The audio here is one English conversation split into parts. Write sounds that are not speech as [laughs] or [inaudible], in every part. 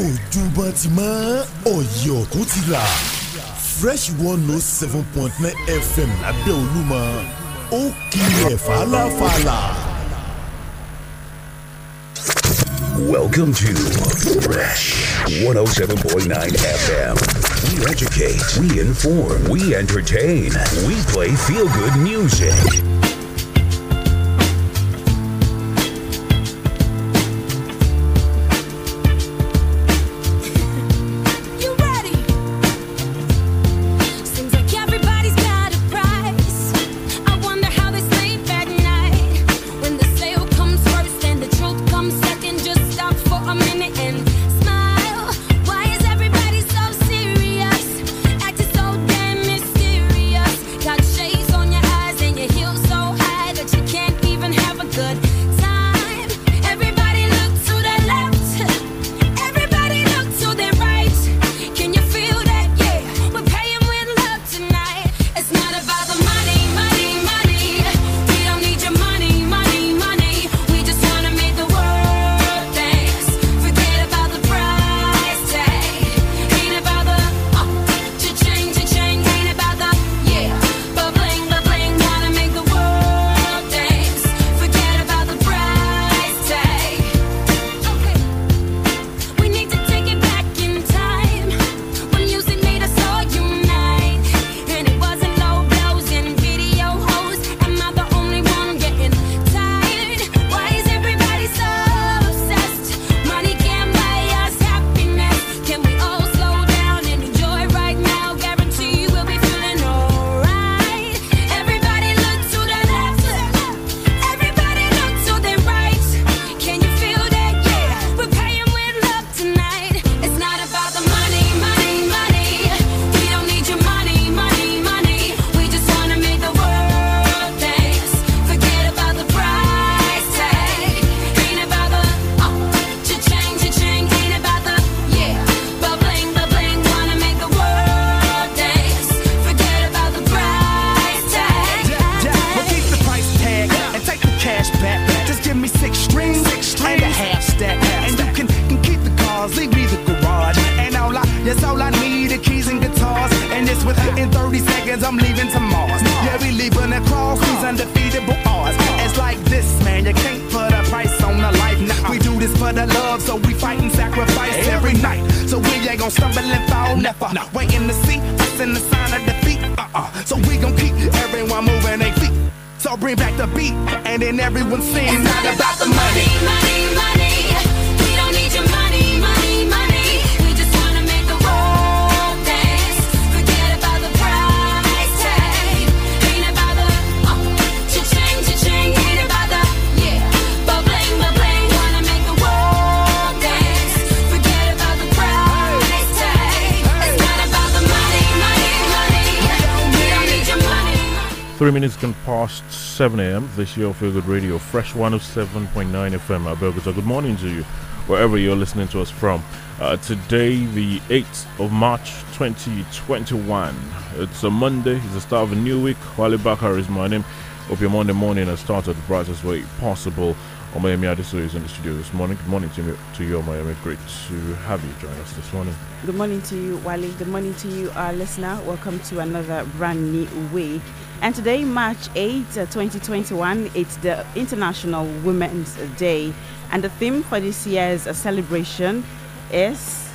ojúbọ ti mọ́ ọ̀yẹ̀ ọ̀tún ti là fresh one note oh seven point nine fm lábẹ́ olúmọ ó kilẹ̀ fàlàfàlà. Welcome to Fresh 107.9 FM. We educate, we inform, we entertain, we play feel good music. 7 a.m. This year, Feel Good Radio, Fresh 107.9 FM. Abeokuta. Good morning to you, wherever you're listening to us from. Uh, today, the 8th of March 2021. It's a Monday, it's the start of a new week. Wale Bakar is my name. Hope your Monday morning has started the brightest way possible. Omayemi Adeso is in the studio this morning. Good morning to, to you, Omayemi. Great to have you join us this morning. Good morning to you, Wally. Good morning to you, our listener. Welcome to another brand new week. And today, March 8, uh, 2021, it's the International Women's Day. And the theme for this year's uh, celebration is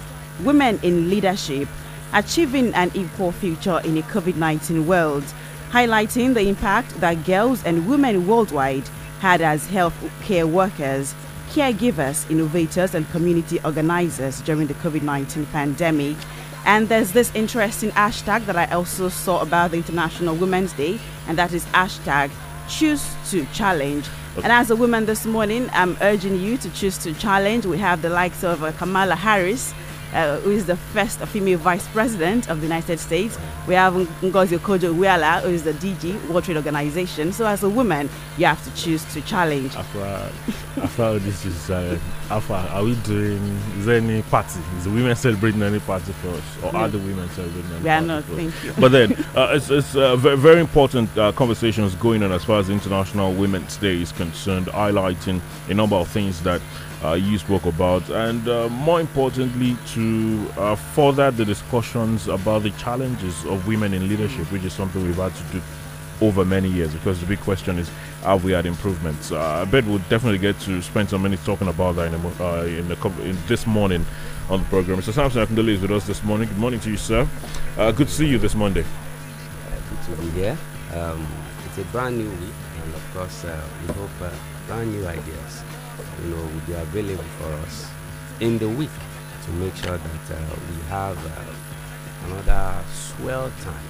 Women in Leadership Achieving an Equal Future in a COVID 19 World, highlighting the impact that girls and women worldwide had as health care workers, caregivers, innovators, and community organizers during the COVID 19 pandemic. And there's this interesting hashtag that I also saw about the International Women's Day, and that is hashtag choose to challenge. Okay. And as a woman this morning, I'm urging you to choose to challenge. We have the likes of uh, Kamala Harris, uh, who is the first female vice president of the United States. We have Ngozi Okonjo-Iweala, who is the DG, World Trade Organization. So as a woman, you have to choose to challenge. After, after this is, uh, after, are we doing, is there any party? Is the women celebrating any party for us? Or no. are the women celebrating any We are not, thank you. But then, uh, it's, it's uh, very, very important uh, conversations going on as far as International Women's Day is concerned, highlighting a number of things that uh, you spoke about, and uh, more importantly, to uh, further the discussions about the challenges of women in leadership, which is something we've had to do over many years. Because the big question is, have we had improvements? Uh, I bet we'll definitely get to spend some minutes talking about that in, a, uh, in, a in this morning on the program. Mr. Samson Akindele is with us this morning. Good morning to you, sir. Uh, good to see you this Monday. good to be here. Um, it's a brand new week, and of course, we hope brand new ideas, you know, will be available for us in the week to make sure that uh, we have uh, another swell time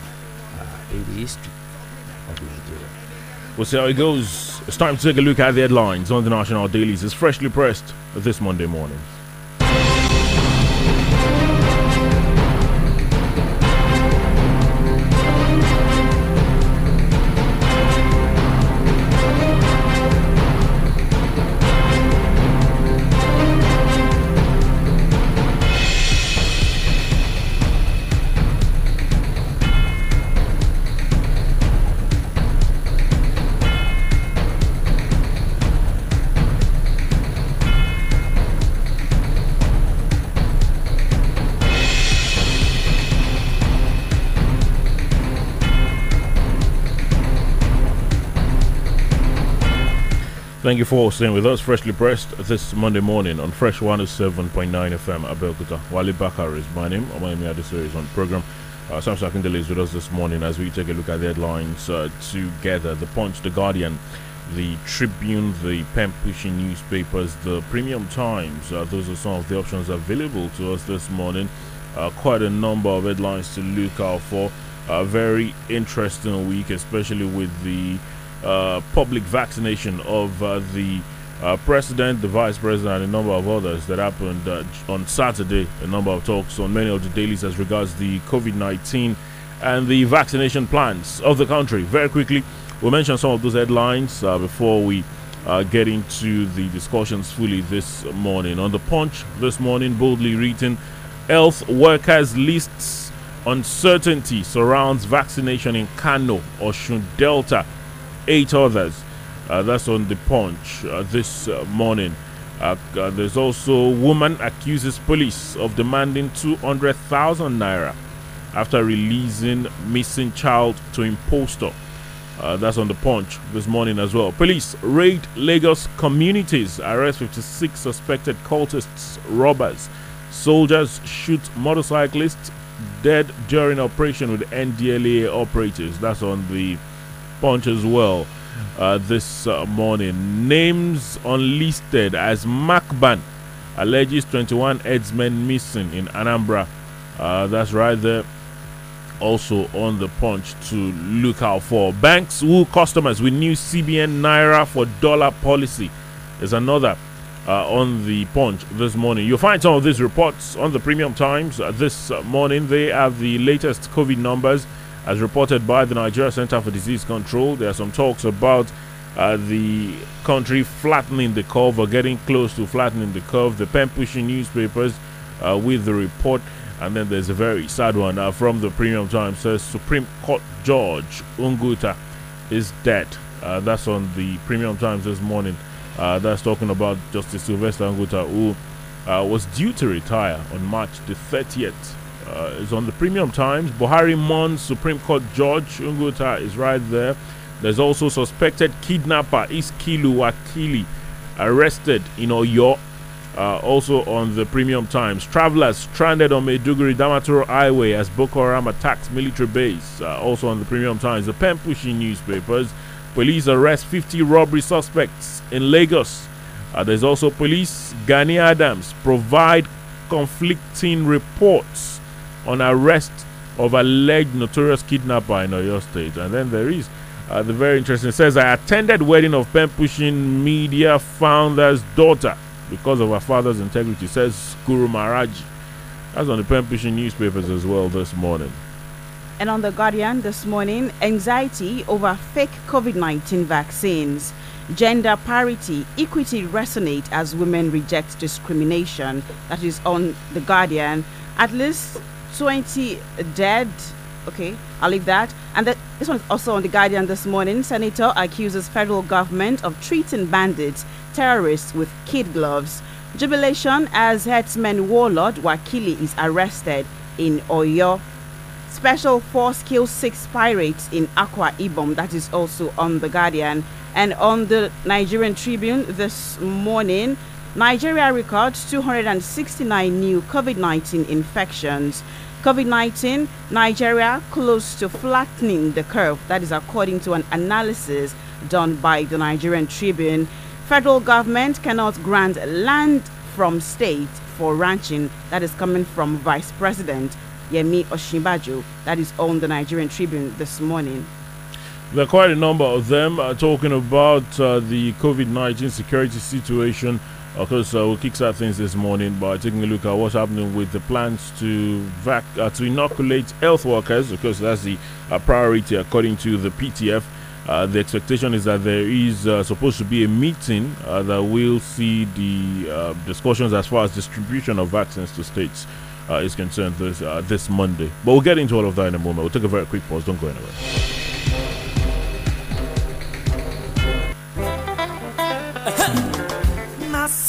uh, in the history of Nigeria. We'll see how it goes. It's time to take a look at the headlines on the national dailies. It's freshly pressed this Monday morning. Thank you for staying with us. Freshly pressed this Monday morning on Fresh 107.9 FM Abeokuta. Wale Bakar is my name. Omayemi Adesere is on program. Uh, Samson Akindele is with us this morning as we take a look at the headlines uh, together. The Punch, The Guardian, The Tribune, the pen pushing newspapers, the Premium Times. Uh, those are some of the options available to us this morning. Uh, quite a number of headlines to look out for. A very interesting week, especially with the uh, public vaccination of uh, the uh, president, the vice president, and a number of others that happened uh, on Saturday. A number of talks on many of the dailies as regards the COVID 19 and the vaccination plans of the country. Very quickly, we'll mention some of those headlines uh, before we get into the discussions fully this morning. On the punch this morning, boldly written Health workers lists uncertainty surrounds vaccination in Kano, Osun Delta eight others. Uh, that's on the punch uh, this uh, morning. Uh, uh, there's also woman accuses police of demanding 200,000 naira after releasing missing child to impostor. Uh, that's on the punch this morning as well. Police raid Lagos communities, arrest 56 suspected cultists, robbers. Soldiers shoot motorcyclists dead during operation with NDLEA operators. That's on the punch as well uh, this uh, morning. Names unlisted as MACBAN alleges 21 headsmen missing in Anambra. Uh, that's right there. Also on the punch to look out for. Banks woo customers with new CBN Naira for dollar policy. There's another uh, on the punch this morning. You'll find some of these reports on the Premium Times uh, this uh, morning. They have the latest COVID numbers as reported by the Nigeria Center for Disease Control. There are some talks about uh, the country flattening the curve or getting close to flattening the curve. The pen pushing newspapers uh, with the report. And then there's a very sad one uh, from the Premium Times says Supreme Court Judge Ngwuta is dead. Uh, that's on the Premium Times this morning. Uh, that's talking about Justice Sylvester Ngwuta, who uh, was due to retire on March the 30th. Uh, is on the Premium Times. Buhari Mon Supreme Court Judge Ngwuta is right there. There's also suspected kidnapper Iskilu Wakili arrested in Oyo. Uh, also on the Premium Times. Travelers stranded on Maiduguri Damaturu Highway as Boko Haram attacks military base. Uh, also on the Premium Times. The pen pushing newspapers. Police arrest 50 robbery suspects in Lagos. Uh, there's also police. Gani Adams provide conflicting reports on arrest of alleged notorious kidnapper in Oyo State. And then there is uh, the very interesting. It says I attended wedding of pen pushing media founder's daughter because of her father's integrity. Says Guru Maharaji. That's on the pen pushing newspapers as well this morning. And on The Guardian this morning, anxiety over fake COVID 19 vaccines. Gender parity, equity resonate as women reject discrimination. That is on The Guardian. At least 20 dead. Okay, I'll leave that. And the, this one is also on The Guardian this morning. Senator accuses federal government of treating bandits, terrorists with kid gloves. Jubilation as headsman warlord Wakili is arrested in Oyo. Special Force kills six pirates in Akwa Ibom. That is also on The Guardian. And on the Nigerian Tribune this morning, Nigeria records 269 new COVID 19 infections. COVID 19, Nigeria close to flattening the curve. That is according to an analysis done by the Nigerian Tribune. Federal government cannot grant land from state for ranching. That is coming from Vice President Yemi Osinbajo. That is on the Nigerian Tribune this morning. There are quite a number of them uh, talking about uh, the COVID 19 security situation. Of course, uh, we'll kickstart things this morning by taking a look at what's happening with the plans to vac- uh, to inoculate health workers, because that's the uh, priority according to the PTF. Uh, the expectation is that there is uh, supposed to be a meeting uh, that will see the uh, discussions as far as distribution of vaccines to states is concerned this this Monday. But we'll get into all of that in a moment. We'll take a very quick pause. Don't go anywhere.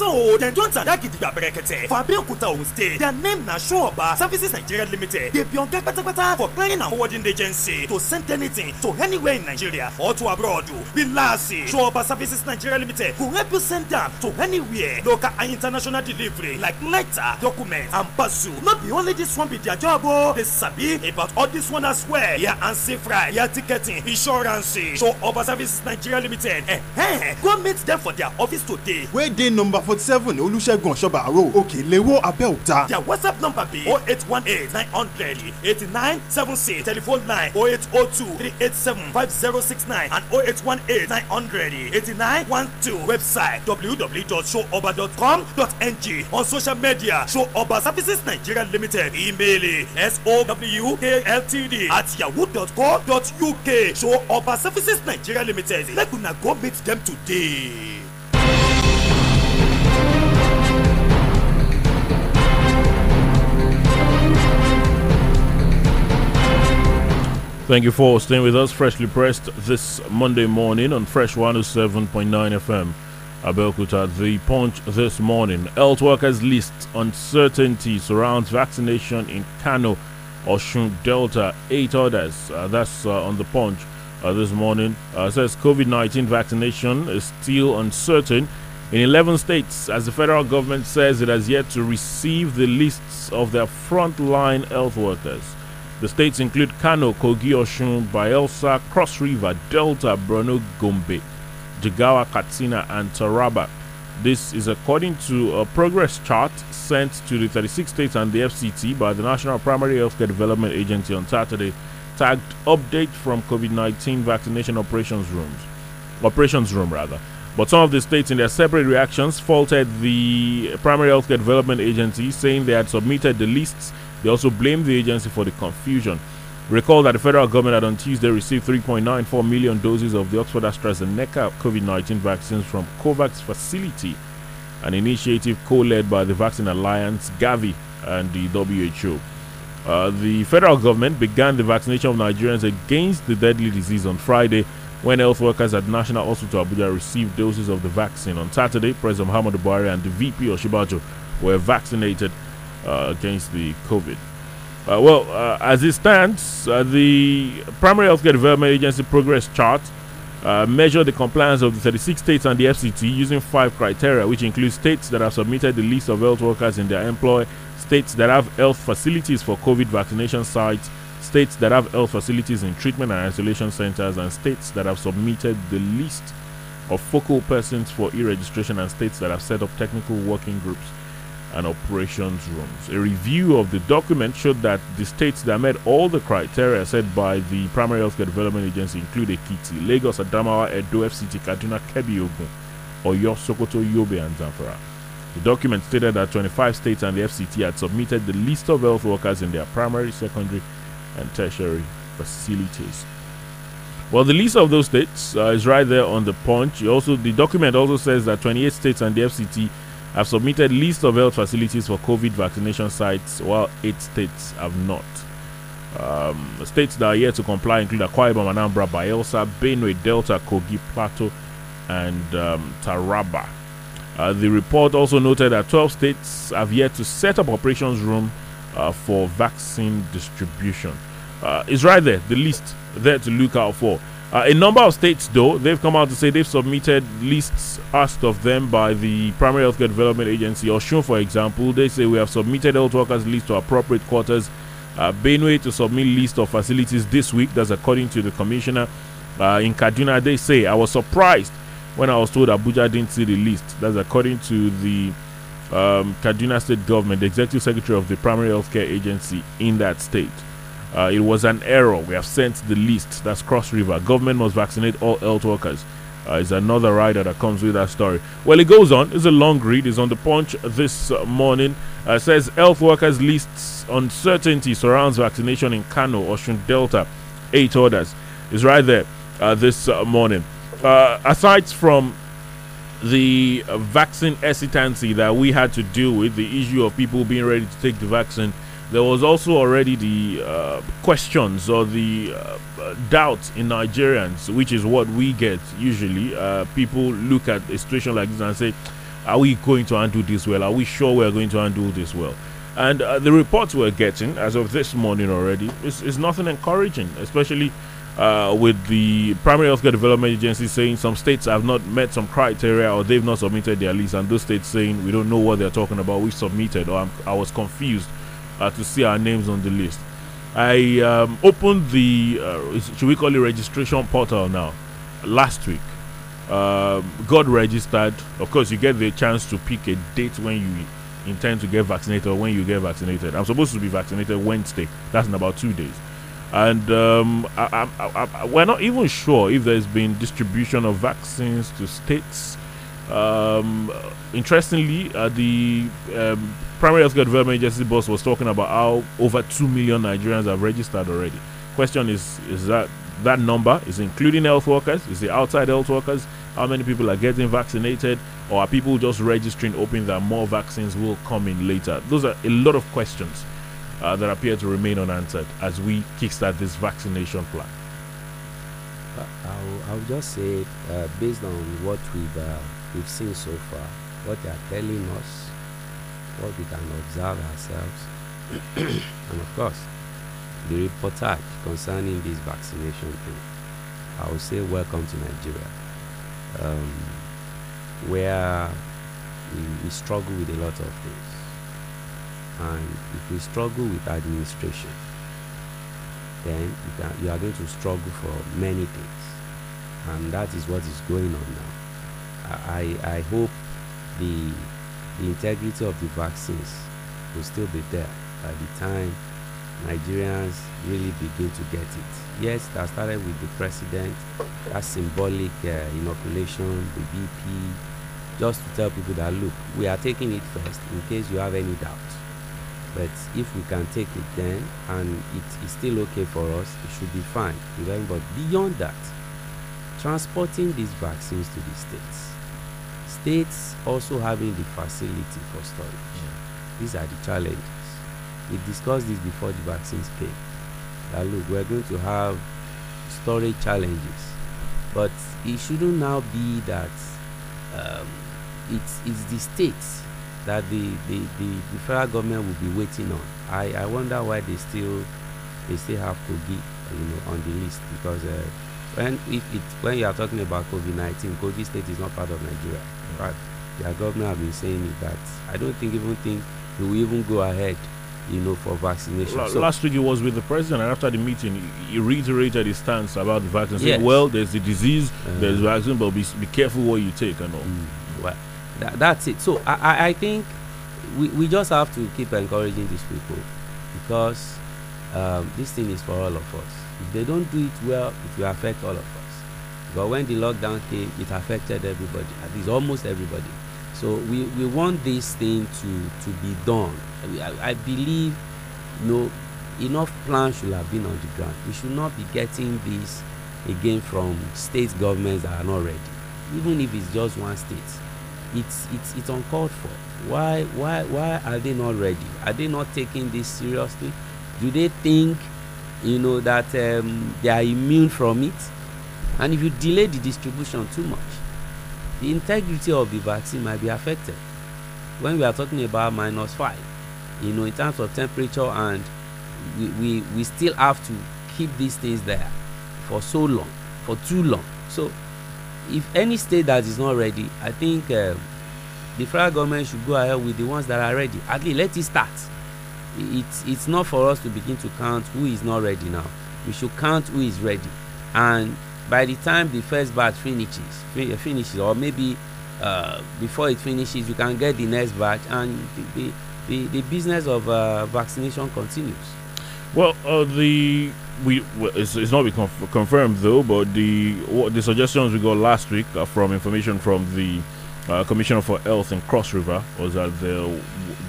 Na so dem don tada gidigba berekete for abeokuta ogun state their name na showoba services nigeria limited dey be oga kpatakpata for clearing and forwarding agency to send anything to anywhere in nigeria or to abroad bilasi showoba services nigeria limited go help you send am to anywhere local and international delivery like letter document and parcel no be only this one be their job o dey sabi about all this one as well ya ansi fry ya ticketing insurance showoba services nigeria limited eh, go meet them for their office today wey dey number plot seven olùṣègùn ọ̀ṣọ́bà road òkè léwó abẹ́òkúta. their whatsapp number be oh eight one eight nine hundred eighty nine seven six. Telephone nine oh eight oh two three eight seven five zero six nine and oh eight one eight nine hundred eighty nine one two website www.showoba.com.ng on social media showoba services nigeria limited. Email sowkltd at yahoo.co.uk showoba services nigeria limited. Make una go meet them today. Thank you for staying with us. Freshly pressed this Monday morning on Fresh 107.9 FM. Abeokuta, the punch this morning. Health workers list uncertainty surrounds vaccination in Kano, Osun Delta, eight others. Uh, that's uh, on the punch uh, this morning. Uh, says COVID 19 vaccination is still uncertain in 11 states, as the federal government says it has yet to receive the lists of their frontline health workers. The states include Kano, Kogi, Osun, Bayelsa, Cross River, Delta, Borno, Gombe, Jigawa, Katsina, and Taraba. This is according to a progress chart sent to the 36 states and the FCT by the National Primary Healthcare Development Agency on Saturday, tagged "Update from COVID-19 Vaccination Operations Rooms." Operations Room, rather. But some of the states, in their separate reactions, faulted the Primary Healthcare Development Agency, saying they had submitted the lists. They also blamed the agency for the confusion. Recall that the federal government had on Tuesday received 3.94 million doses of the Oxford AstraZeneca COVID 19 vaccines from COVAX facility, an initiative co led by the Vaccine Alliance, Gavi, and the WHO. Uh, the federal government began the vaccination of Nigerians against the deadly disease on Friday when health workers at National Hospital Abuja received doses of the vaccine. On Saturday, President Muhammadu Buhari and the VP Osinbajo were vaccinated against the COVID. Uh, well, uh, as it stands, uh, the Primary Healthcare Development Agency progress chart uh, the compliance of the 36 states and the FCT using five criteria, which include states that have submitted the list of health workers in their employ, states that have health facilities for COVID vaccination sites, states that have health facilities in treatment and isolation centers, and states that have submitted the list of focal persons for e-registration, and states that have set up technical working groups and operations rooms. A review of the document showed that the states that met all the criteria set by the Primary Healthcare Development Agency include Ekiti, Lagos, Adamawa, Edo, FCT, Kaduna, Kebbi, Ogun, Oyo, Sokoto, Yobe, and Zamfara. The document stated that 25 states and the FCT had submitted the list of health workers in their primary, secondary, and tertiary facilities. Well, the list of those states uh, is right there on the punch. Also, the document also says that 28 states and the FCT have submitted list of health facilities for COVID vaccination sites, while eight states have not. Um, states that are yet to comply include Akwa Ibom, Anambra, Bayelsa, Benue, Delta, Kogi, Plateau, and um, Taraba. Uh, the report also noted that 12 states have yet to set up operations room uh, for vaccine distribution. Uh, it's right there, the list there to look out for. Uh, a number of states, though, they've come out to say they've submitted lists asked of them by the Primary Healthcare Development Agency, Osun, for example. They say we have submitted health workers' list to appropriate quarters. Uh, Benue to submit list of facilities this week. That's according to the commissioner. Uh, in Kaduna, they say I was surprised when I was told Abuja didn't see the list. That's according to the um, Kaduna State Government, the executive secretary of the Primary Healthcare Agency in that state. Uh, it was an error. We have sent the list. That's Cross River. Government must vaccinate all health workers. Uh, is another rider that comes with that story. Well, it goes on. It's a long read. It's on the punch this uh, morning. Uh, says health workers lists uncertainty surrounds vaccination in Kano, Osun Delta. Eight orders It's right there uh, this uh, morning. Uh, aside from the vaccine hesitancy that we had to deal with, the issue of people being ready to take the vaccine there was also already the uh, questions or the uh, doubts in Nigerians, which is what we get usually. Uh, people look at a situation like this and say, Are we going to handle this well? Are we sure we're going to handle this well? And uh, the reports we're getting as of this morning already is, is nothing encouraging, especially uh, with the Primary Healthcare Development Agency saying some states have not met some criteria or they've not submitted their list, and those states saying we don't know what they're talking about, we submitted, or I'm, I was confused uh, to see our names on the list. I um, opened the uh, should we call it registration portal now last week. Uh, got registered. Of course, you get the chance to pick a date when you intend to get vaccinated or when you get vaccinated. I'm supposed to be vaccinated Wednesday. That's in about two days. And um, I, I, I, we're not even sure if there's been distribution of vaccines to states. Um, interestingly, uh, the um, Primary Healthcare Development Agency boss was talking about how over 2 million Nigerians have registered already. Question is is that that number is including health workers? Is it outside health workers? How many people are getting vaccinated? Or are people just registering, hoping that more vaccines will come in later? Those are a lot of questions uh, that appear to remain unanswered as we kickstart this vaccination plan. Uh, I'll, I'll just say, uh, based on what we've uh, we've seen so far, what they are telling us what we can observe ourselves. [clears throat] And of course the reportage concerning this vaccination thing i would say welcome to nigeria. Um, where we, we struggle with a lot of things. And if we struggle with administration then you, can, you are going to struggle for many things. And that is what is going on now. I, I hope the the integrity of the vaccines will still be there by the time Nigerians really begin to get it. Yes, that started with the president, that symbolic uh, inoculation, the BP, just to tell people that look, we are taking it first in case you have any doubt. But if we can take it then and it is still okay for us, it should be fine. But beyond that, transporting these vaccines to the states states also having the facility for storage. Yeah. These are the challenges. We discussed this before the vaccines came. That look, we're going to have storage challenges, but it shouldn't now be that um, it's, it's the states that the, the, the, the, federal government will be waiting on. I, I wonder why they still they still have Kogi you know on the list because uh, when if it when you are talking about COVID-19, Kogi State is not part of Nigeria fact, their governor have been saying it that I don't think even think he will even go ahead, you know, for vaccination. so last week he was with the president, and after the meeting, he reiterated his stance about the vaccine. Yes. Saying, well, there's the disease, uh, there's vaccine, but be, be careful what you take and all. Mm, well, that, that's it. So I, I think we, we just have to keep encouraging these people because um, this thing is for all of us. If they don't do it well, it will affect all of us. But when the lockdown came, it affected everybody, at least almost everybody. So we, we want this thing to, to be done. I, I believe you know, enough plans should have been on the ground. We should not be getting this again from state governments that are not ready. Even if it's just one state. It's it's it's uncalled for. Why why why are they not ready? Are they not taking this seriously? Do they think you know that um, they are immune from it? and if you delay the distribution too much the integrity of the vaccine might be affected. When we are talking about minus five you know in terms of temperature and we we we still have to keep these things there for so long for too long. So if any state that is not ready i think uh, the federal government should go ahead with the ones that are ready. At least let it start it's it's not for us to begin to count who is not ready now. We should count who is ready. And by the time the first batch finishes finishes or maybe uh, before it finishes you can get the next batch and the the, the, business of uh, vaccination continues. Well, uh, the we well, it's, it's not been conf- confirmed though, but the what the suggestions we got last week uh, from information from the uh, Commissioner for Health in Cross River was that there,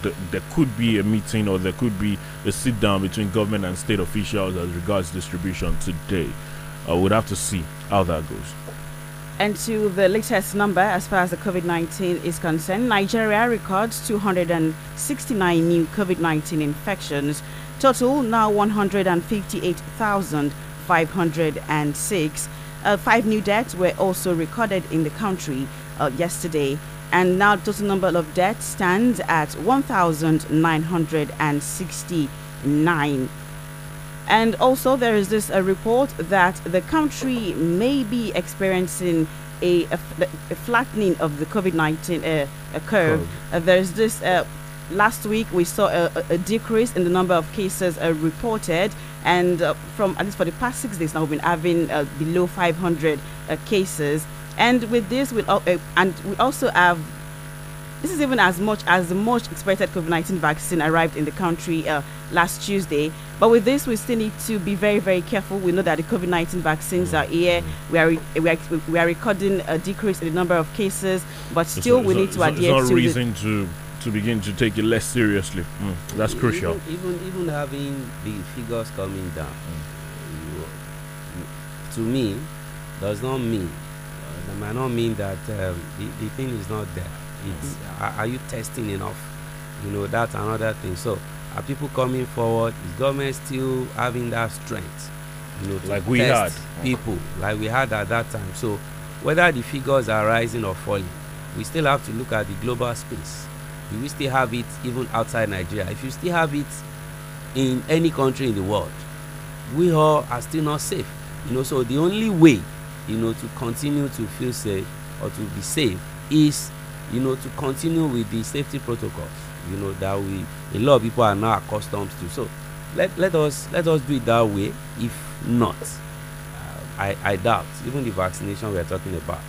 the, there could be a meeting or there could be a sit down between government and state officials as regards distribution today. Uh, we'd have to see how that goes. And to the latest number as far as the COVID 19 is concerned, Nigeria records 269 new COVID 19 infections. Total now 158,506. Uh, five new deaths were also recorded in the country uh, yesterday. And now total number of deaths stands at 1,969. And also, there is this a report that the country may be experiencing a, a, a flattening of the COVID 19 uh, curve. Uh, there's this. Uh, last week, we saw a, a, decrease in the number of cases uh, reported, and uh, from at least for the past six days now, we've been having uh, below 500 cases. And with this, we'll and we also have this is even as much as the much expected COVID 19 vaccine arrived in the country uh, last Tuesday. But with this, we still need to be very, very careful. We know that the COVID 19 vaccines are here. We are, we, are, we are recording a decrease in the number of cases, but still, it's we not, need to it's adhere not, it's not to. reason to to begin to take it less seriously. Mm, that's even, crucial. Even even having the figures coming down, you, to me, does not mean uh, that might not mean that um, the, the thing is not there. It's are, are you testing enough? You know that's another thing. So are people coming forward? Is government still having that strength? You know, to Like we had. people like we had at that time. So whether the figures are rising or falling, we still have to look at the global space. Do we still have it even outside Nigeria? If you still have it in any country in the world, we all are still not safe. You know, so the only way, you know, to continue to feel safe or to be safe is, you know, to continue with the safety protocols. You know that we a lot of people are now accustomed to. So let let us let us do it that way. If not, uh, I I doubt even the vaccination we are talking about.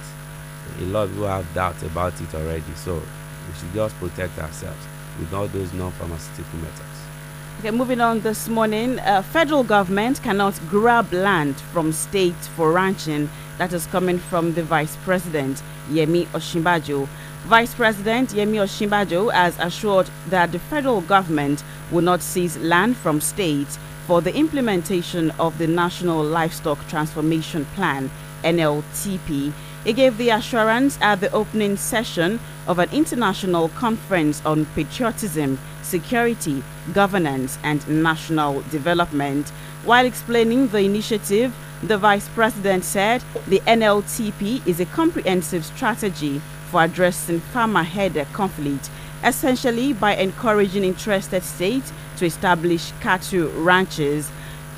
A lot of people have doubts about it already. So we should just protect ourselves with all those non-pharmaceutical methods. Okay, moving on this morning, uh, federal government cannot grab land from state for ranching. That is coming from the Vice President, Yemi Osinbajo. Vice President Yemi Osinbajo has assured that the federal government will not seize land from states for the implementation of the National Livestock Transformation Plan, NLTP. He gave the assurance at the opening session of an international conference on patriotism, security, governance, and national development. While explaining the initiative, the vice president said the NLTP is a comprehensive strategy for addressing farmer header conflict, essentially by encouraging interested states to establish cattle ranches.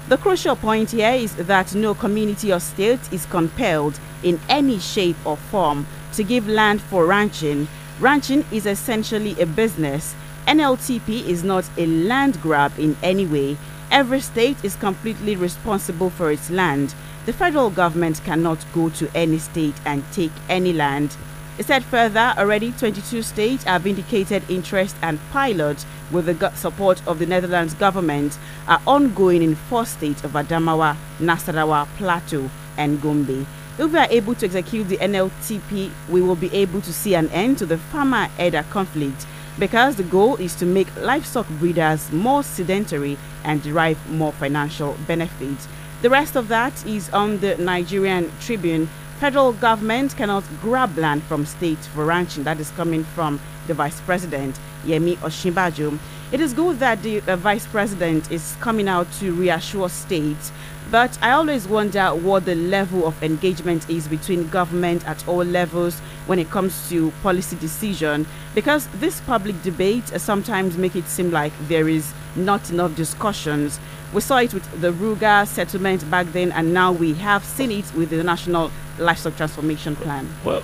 The crucial point here is that no community or state is compelled in any shape or form to give land for ranching. Ranching is essentially a business. NLTP is not a land grab in any way. Every state is completely responsible for its land. The federal government cannot go to any state and take any land. It said further, already 22 states have indicated interest and pilots with the support of the Netherlands government are ongoing in four states of Adamawa, Nasarawa, Plateau, and Gombe. If we are able to execute the NLTP, we will be able to see an end to the farmer header conflict because the goal is to make livestock breeders more sedentary and derive more financial benefits. The rest of that is on the Nigerian Tribune. Federal government cannot grab land from states for ranching. That is coming from the Vice President, Yemi Osinbajo. It is good that the uh, vice president is coming out to reassure states, but I always wonder what the level of engagement is between government at all levels when it comes to policy decision, because this public debate uh, sometimes make it seem like there is not enough discussions. We saw it with the Ruga settlement back then, and now we have seen it with the National Livestock Transformation Plan. Well,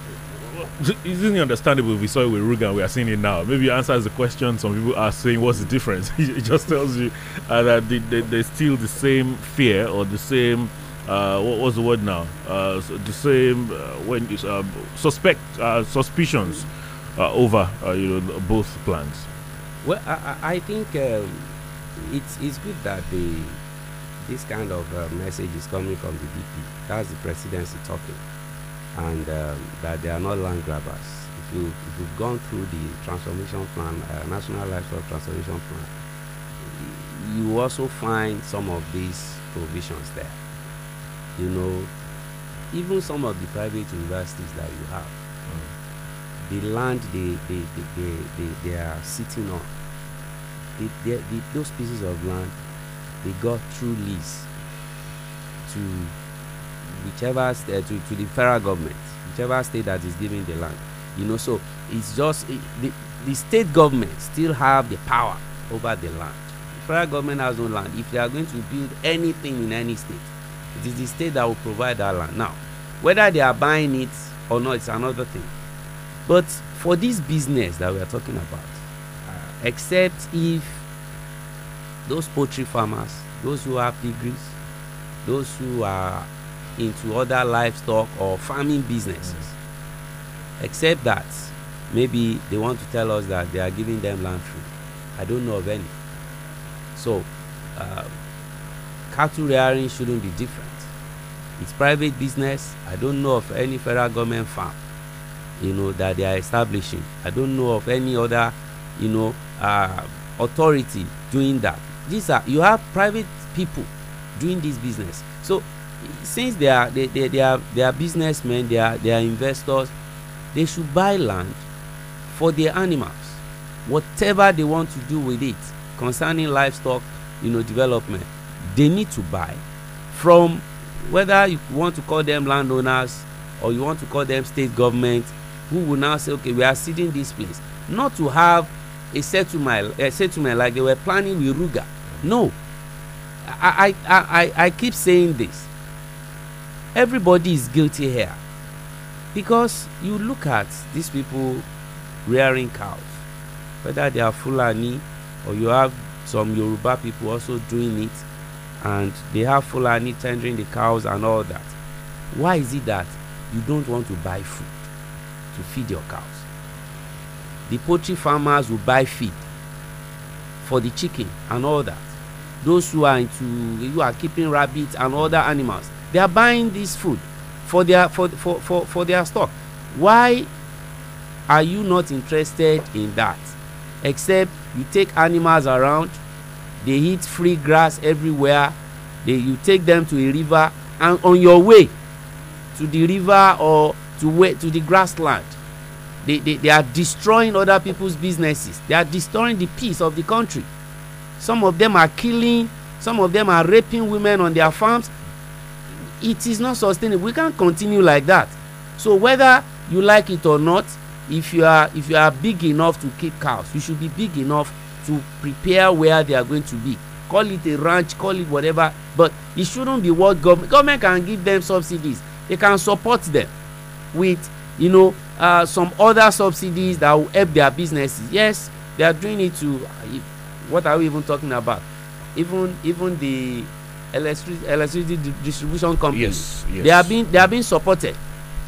isn't it understandable we saw it with Ruga and we are seeing it now? Maybe it answers the question some people are saying, what's the difference? [laughs] it just tells you uh, that they, they, there's still the same fear or the same, uh, what was the word now? Uh, so the same, uh, when you um, suspect, uh, suspicions uh, over you know, both plans. Well, I, I think um, it's, it's good that the, this kind of message is coming from the DP. That's the presidency talking and um, that they are not land grabbers. If you if you've gone through the transformation plan, uh, national livestock transformation plan, you also find some of these provisions there. You know, even some of the private universities that you have, mm. the land they they, they, they, they, they are sitting on, they, they, they, those pieces of land, they got through lease to whichever uh, to, to the federal government whichever state that is giving the land you know. So it's just it, the, the state government still have the power over the land. The federal government has no land. If they are going to build anything in any state it is the state that will provide that land. Now whether they are buying it or not it's another thing. But for this business that we are talking about except if those poultry farmers those who have piggeries those who are into other livestock or farming businesses. Mm. Except that maybe they want to tell us that they are giving them land free. I don't know of any. So, uh, cattle rearing shouldn't be different. It's private business. I don't know of any federal government farm, you know, that they are establishing. I don't know of any other, you know, uh, authority doing that. These are you have private people doing this business. So since they are they, they, they are they are businessmen they are they are investors they should buy land for their animals whatever they want to do with it concerning livestock you know development they need to buy from whether you want to call them landowners or you want to call them state government who will now say okay we are ceding this place not to have a settlement a settlement like they were planning with ruga no. I, I i i keep saying this. Everybody is guilty here. Because you look at these people rearing cows whether they are fulani or you have some yoruba people also doing it and they have fulani tendering the cows and all that. Why is it that you don't want to buy food to feed your cows the poultry farmers will buy feed for the chicken and all that. Those who are into who are keeping rabbits and other animals they are buying this food for their for, for, for, for their stock. Why are you not interested in that? Except you take animals around they eat free grass everywhere they you take them to a river and on your way to the river or to way to the grassland they, they they are destroying other people's businesses. They are destroying the peace of the country. Some of them are killing some of them are raping women on their farms. It is not sustainable. We can't continue like that. So whether you like it or not if you are if you are big enough to keep cows you should be big enough to prepare where they are going to be. Call it a ranch call it whatever but it shouldn't be what government government can give them subsidies. They can support them with you know uh, some other subsidies that will help their businesses. Yes they are doing it to uh, what are we even talking about? Even even the electricity electricity distribution companies. Yes, yes. they are being they are being supported.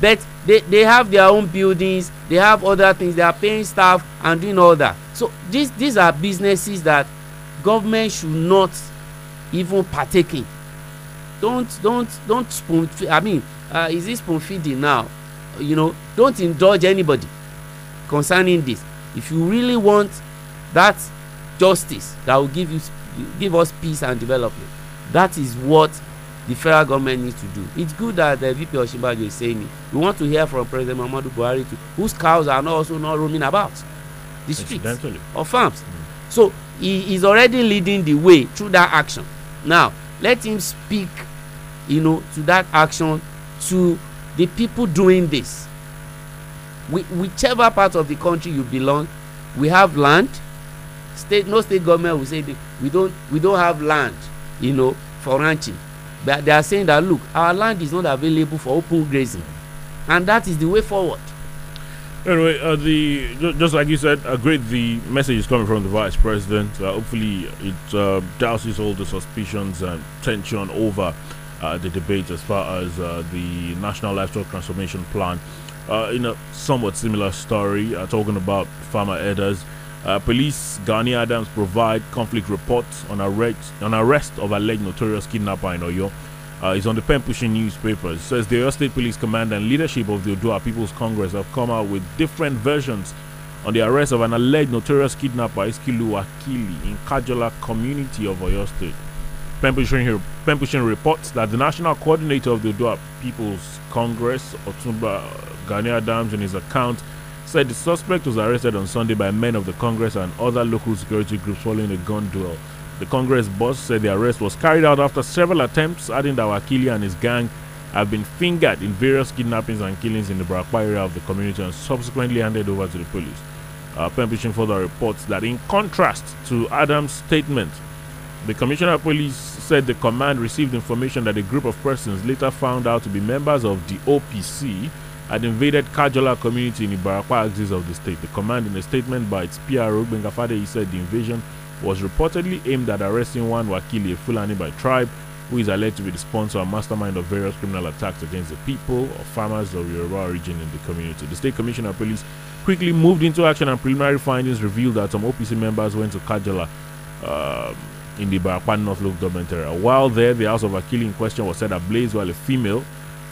But they they have their own buildings they have other things they are paying staff and doing all that. So these these are businesses that government should not even partake in. Don't don't don't spoon i mean uh, is this spoon feeding now you know don't indulge anybody concerning this. If you really want that justice that will give you give us peace and development that is what the federal government needs to do. It's good that the vp osinbajo is saying it. We want to hear from president muhammadu buhari too whose cows are not also not roaming about the streets or farms. Mm. so he is already leading the way through that action. Now let him speak you know to that action to the people doing this Whi whichever part of the country you belong we have land state no state government will say we don't we don't have land you know for ranching but they are saying that look our land is not available for open grazing and that is the way forward Anyway, uh, the just like you said, uh, great. The message is coming from the vice president. Uh, hopefully, it uh, douses all the suspicions and tension over uh, the debate as far as uh, the national livestock transformation plan. in a somewhat similar story, talking about farmer headers, police Gani Adams provide conflict reports on arrest on arrest of alleged notorious kidnapper in Oyo uh, is on the pen pushing newspapers. Says the Oyo State Police Command and leadership of the Odua People's Congress have come out with different versions on the arrest of an alleged notorious kidnapper Iskilu Wakili in Kajola community of Oyo State. Pen pushing, pen pushing reports that the national coordinator of the Odua People's Congress, Otumba Gani Adams, in his account said the suspect was arrested on Sunday by men of the Congress and other local security groups following a gun duel the Congress boss said the arrest was carried out after several attempts, adding that Wakili and his gang have been fingered in various kidnappings and killings in the Ibarapa area of the community and subsequently handed over to the police. Uh, Pen Pushing further reports that, in contrast to Adams' statement, the Commissioner of Police said the command received information that a group of persons later found out to be members of the OPC had invaded Kajola community in the Ibarapa axis of the state. The command, in a statement by its PRO, Gbenga Fadeyi, said the invasion was reportedly aimed at arresting one Wakili, a Fulani by tribe, who is alleged to be the sponsor and mastermind of various criminal attacks against the people or farmers of Yoruba region in the community. The State Commissioner of Police quickly moved into action and preliminary findings revealed that some OPC members went to Kajola um, in the Ibarapa North Local Government area. While there, the house of Wakili in question was set ablaze while a female,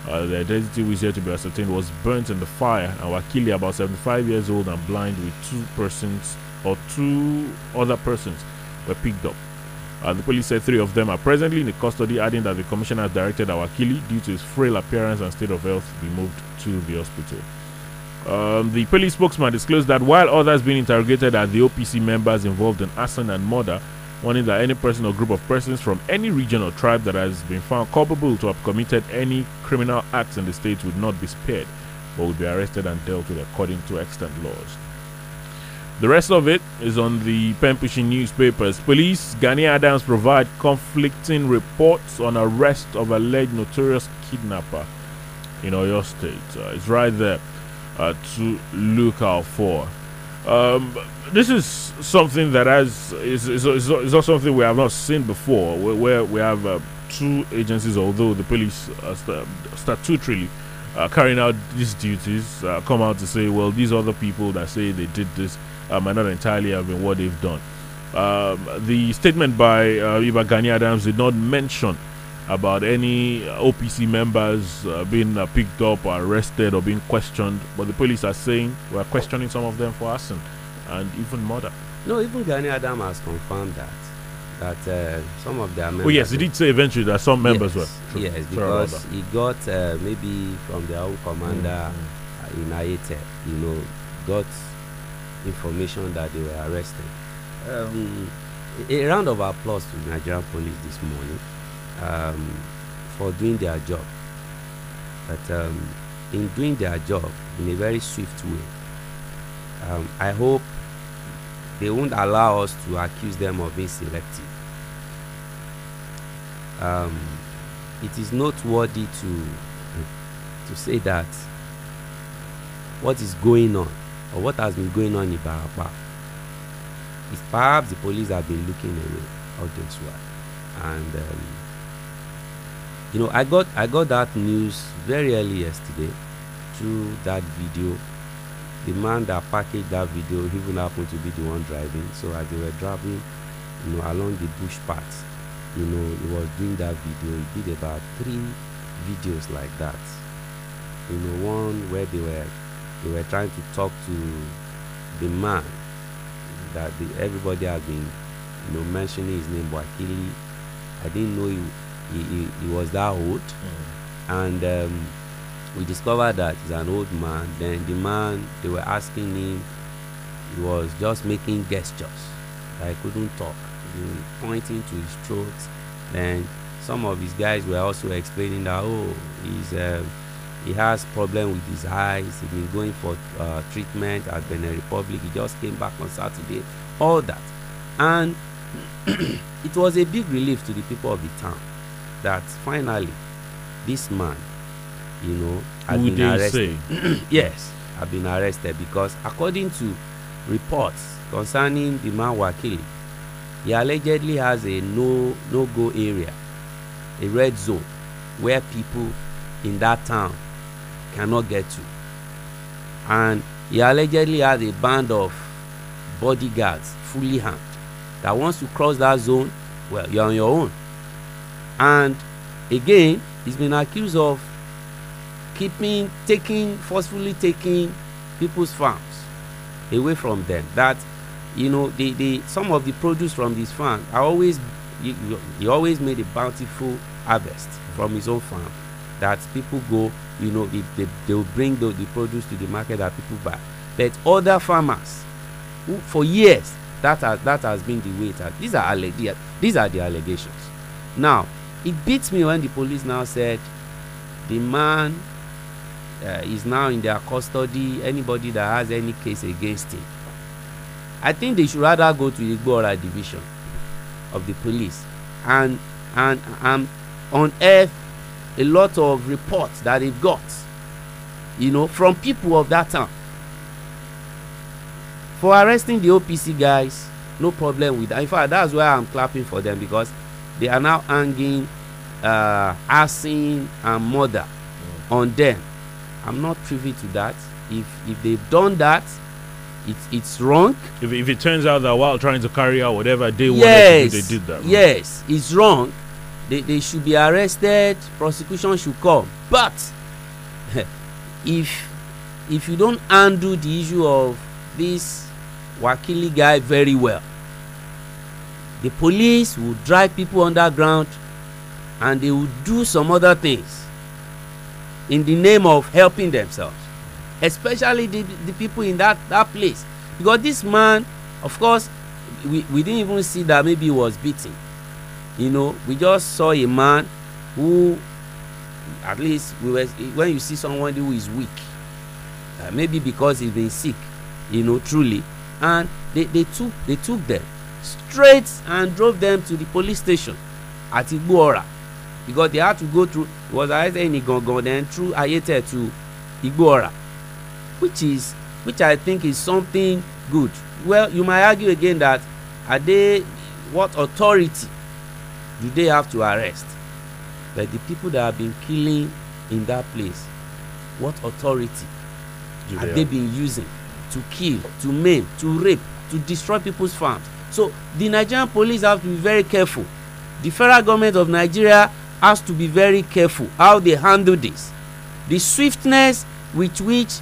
uh, the identity was yet to be ascertained, was burnt in the fire. And Wakili, about 75 years old and blind, with two persons or two other persons were picked up. Uh, the police said three of them are presently in the custody, adding that the commissioner has directed Awakili, due to his frail appearance and state of health, be moved to the hospital. Um, the police spokesman disclosed that while others being interrogated are the OPC members involved in arson and murder, warning that any person or group of persons from any region or tribe that has been found culpable to have committed any criminal acts in the state would not be spared, but would be arrested and dealt with according to extant laws. The rest of it is on the pen pushing newspapers. Police Gani Adams provide conflicting reports on arrest of alleged notorious kidnapper in Oyo State. Uh, it's right there uh, to look out for. Um, this is something that has is, is, is, is not something we have not seen before, where, where we have uh, two agencies, although the police uh, statutorily uh, carrying out these duties, uh, come out to say, well, these other people that say they did this uh, might not entirely have been what they've done. Um, the statement by uh, Iba Gani Adams did not mention about any OPC members uh, being uh, picked up or arrested or being questioned, but the police are saying we are questioning some of them for arson and even murder. No, even Gani Adams has confirmed that that uh, some of their members. Oh yes, he did say eventually that some members yes, were. True. Yes, because he got uh, maybe from their own commander mm-hmm. in Ayete, you know, got information that they were arrested. Um, a round of applause to the Nigerian police this morning um, for doing their job. But um, in doing their job in a very swift way, um, I hope they won't allow us to accuse them of being selective. Um, it is noteworthy to to say that what is going on or what has been going on in Barapa is perhaps the police have been looking away all this while. And um, you know, I got I got that news very early yesterday through that video. The man that packaged that video even happened to be the one driving. So as they were driving, you know, along the bush path, you know, he was doing that video. He did about three videos like that. You know, one where they were they were trying to talk to the man that the, everybody has been you know mentioning his name Wakili. I didn't know he he, he, he was that old mm. and um, we discovered that he's an old man then the man they were asking him he was just making gestures i couldn't talk. He was pointing to his throat. Then some of his guys were also explaining that oh, he's uh, he has problem with his eyes. He's been going for uh, treatment at Benin Republic. He just came back on Saturday. All that, and [clears throat] it was a big relief to the people of the town that finally this man, you know, had Who been arrested. say? [clears throat] yes, have been arrested because according to reports concerning the man Wakili, he allegedly has a no no go area, a red zone where people in that town cannot get to, and he allegedly has a band of bodyguards fully armed that once you cross that zone, well, you're on your own. And again, he's been accused of keeping, taking, forcefully taking people's farms away from them. That you know, the, the some of the produce from these farms are always he, he always made a bountiful harvest from his own farm that people go, you know, they, they, they will bring the, the produce to the market that people buy. But other farmers who for years that has that has been the way it has these are alleg these are the allegations now it beats me when the police now said the man uh, is now in their custody anybody that has any case against him. I think they should rather go to igboora division of the police and and and unearth a lot of reports that they've got you know from people of that town. For arresting the opc guys no problem with that. In fact that's why i'm clapping for them because they are now hanging uh arson and murder mm. on them i'm not privy to that. If if they've done that it's it's wrong. If, if it turns out that while trying to carry out whatever they yes wanted to do, they did that. right? yes it's wrong. They they should be arrested. Prosecution should come. But [laughs] if if you don't undo the issue of this wakili guy very well the police will drag people underground and they will do some other things in the name of helping themselves especially the the people in that that place. Because this man of course we we didn't even see that maybe he was beaten. You know we just saw a man who at least we were when you see someone who is weak uh, maybe because he's been sick you know truly. And they they took they took them straight and drove them to the police station at igboora. Because they had to go through was arrested in igangan then through ayete to igboora which is which i think is something good. Well you might argue again that are they what authority do they have to arrest? But the people that have been killing in that place what authority Do have they they have- been using to kill to maim to rape to destroy people's farms? So the nigerian police have to be very careful. The federal government of nigeria has to be very careful how they handle this. The swiftness with which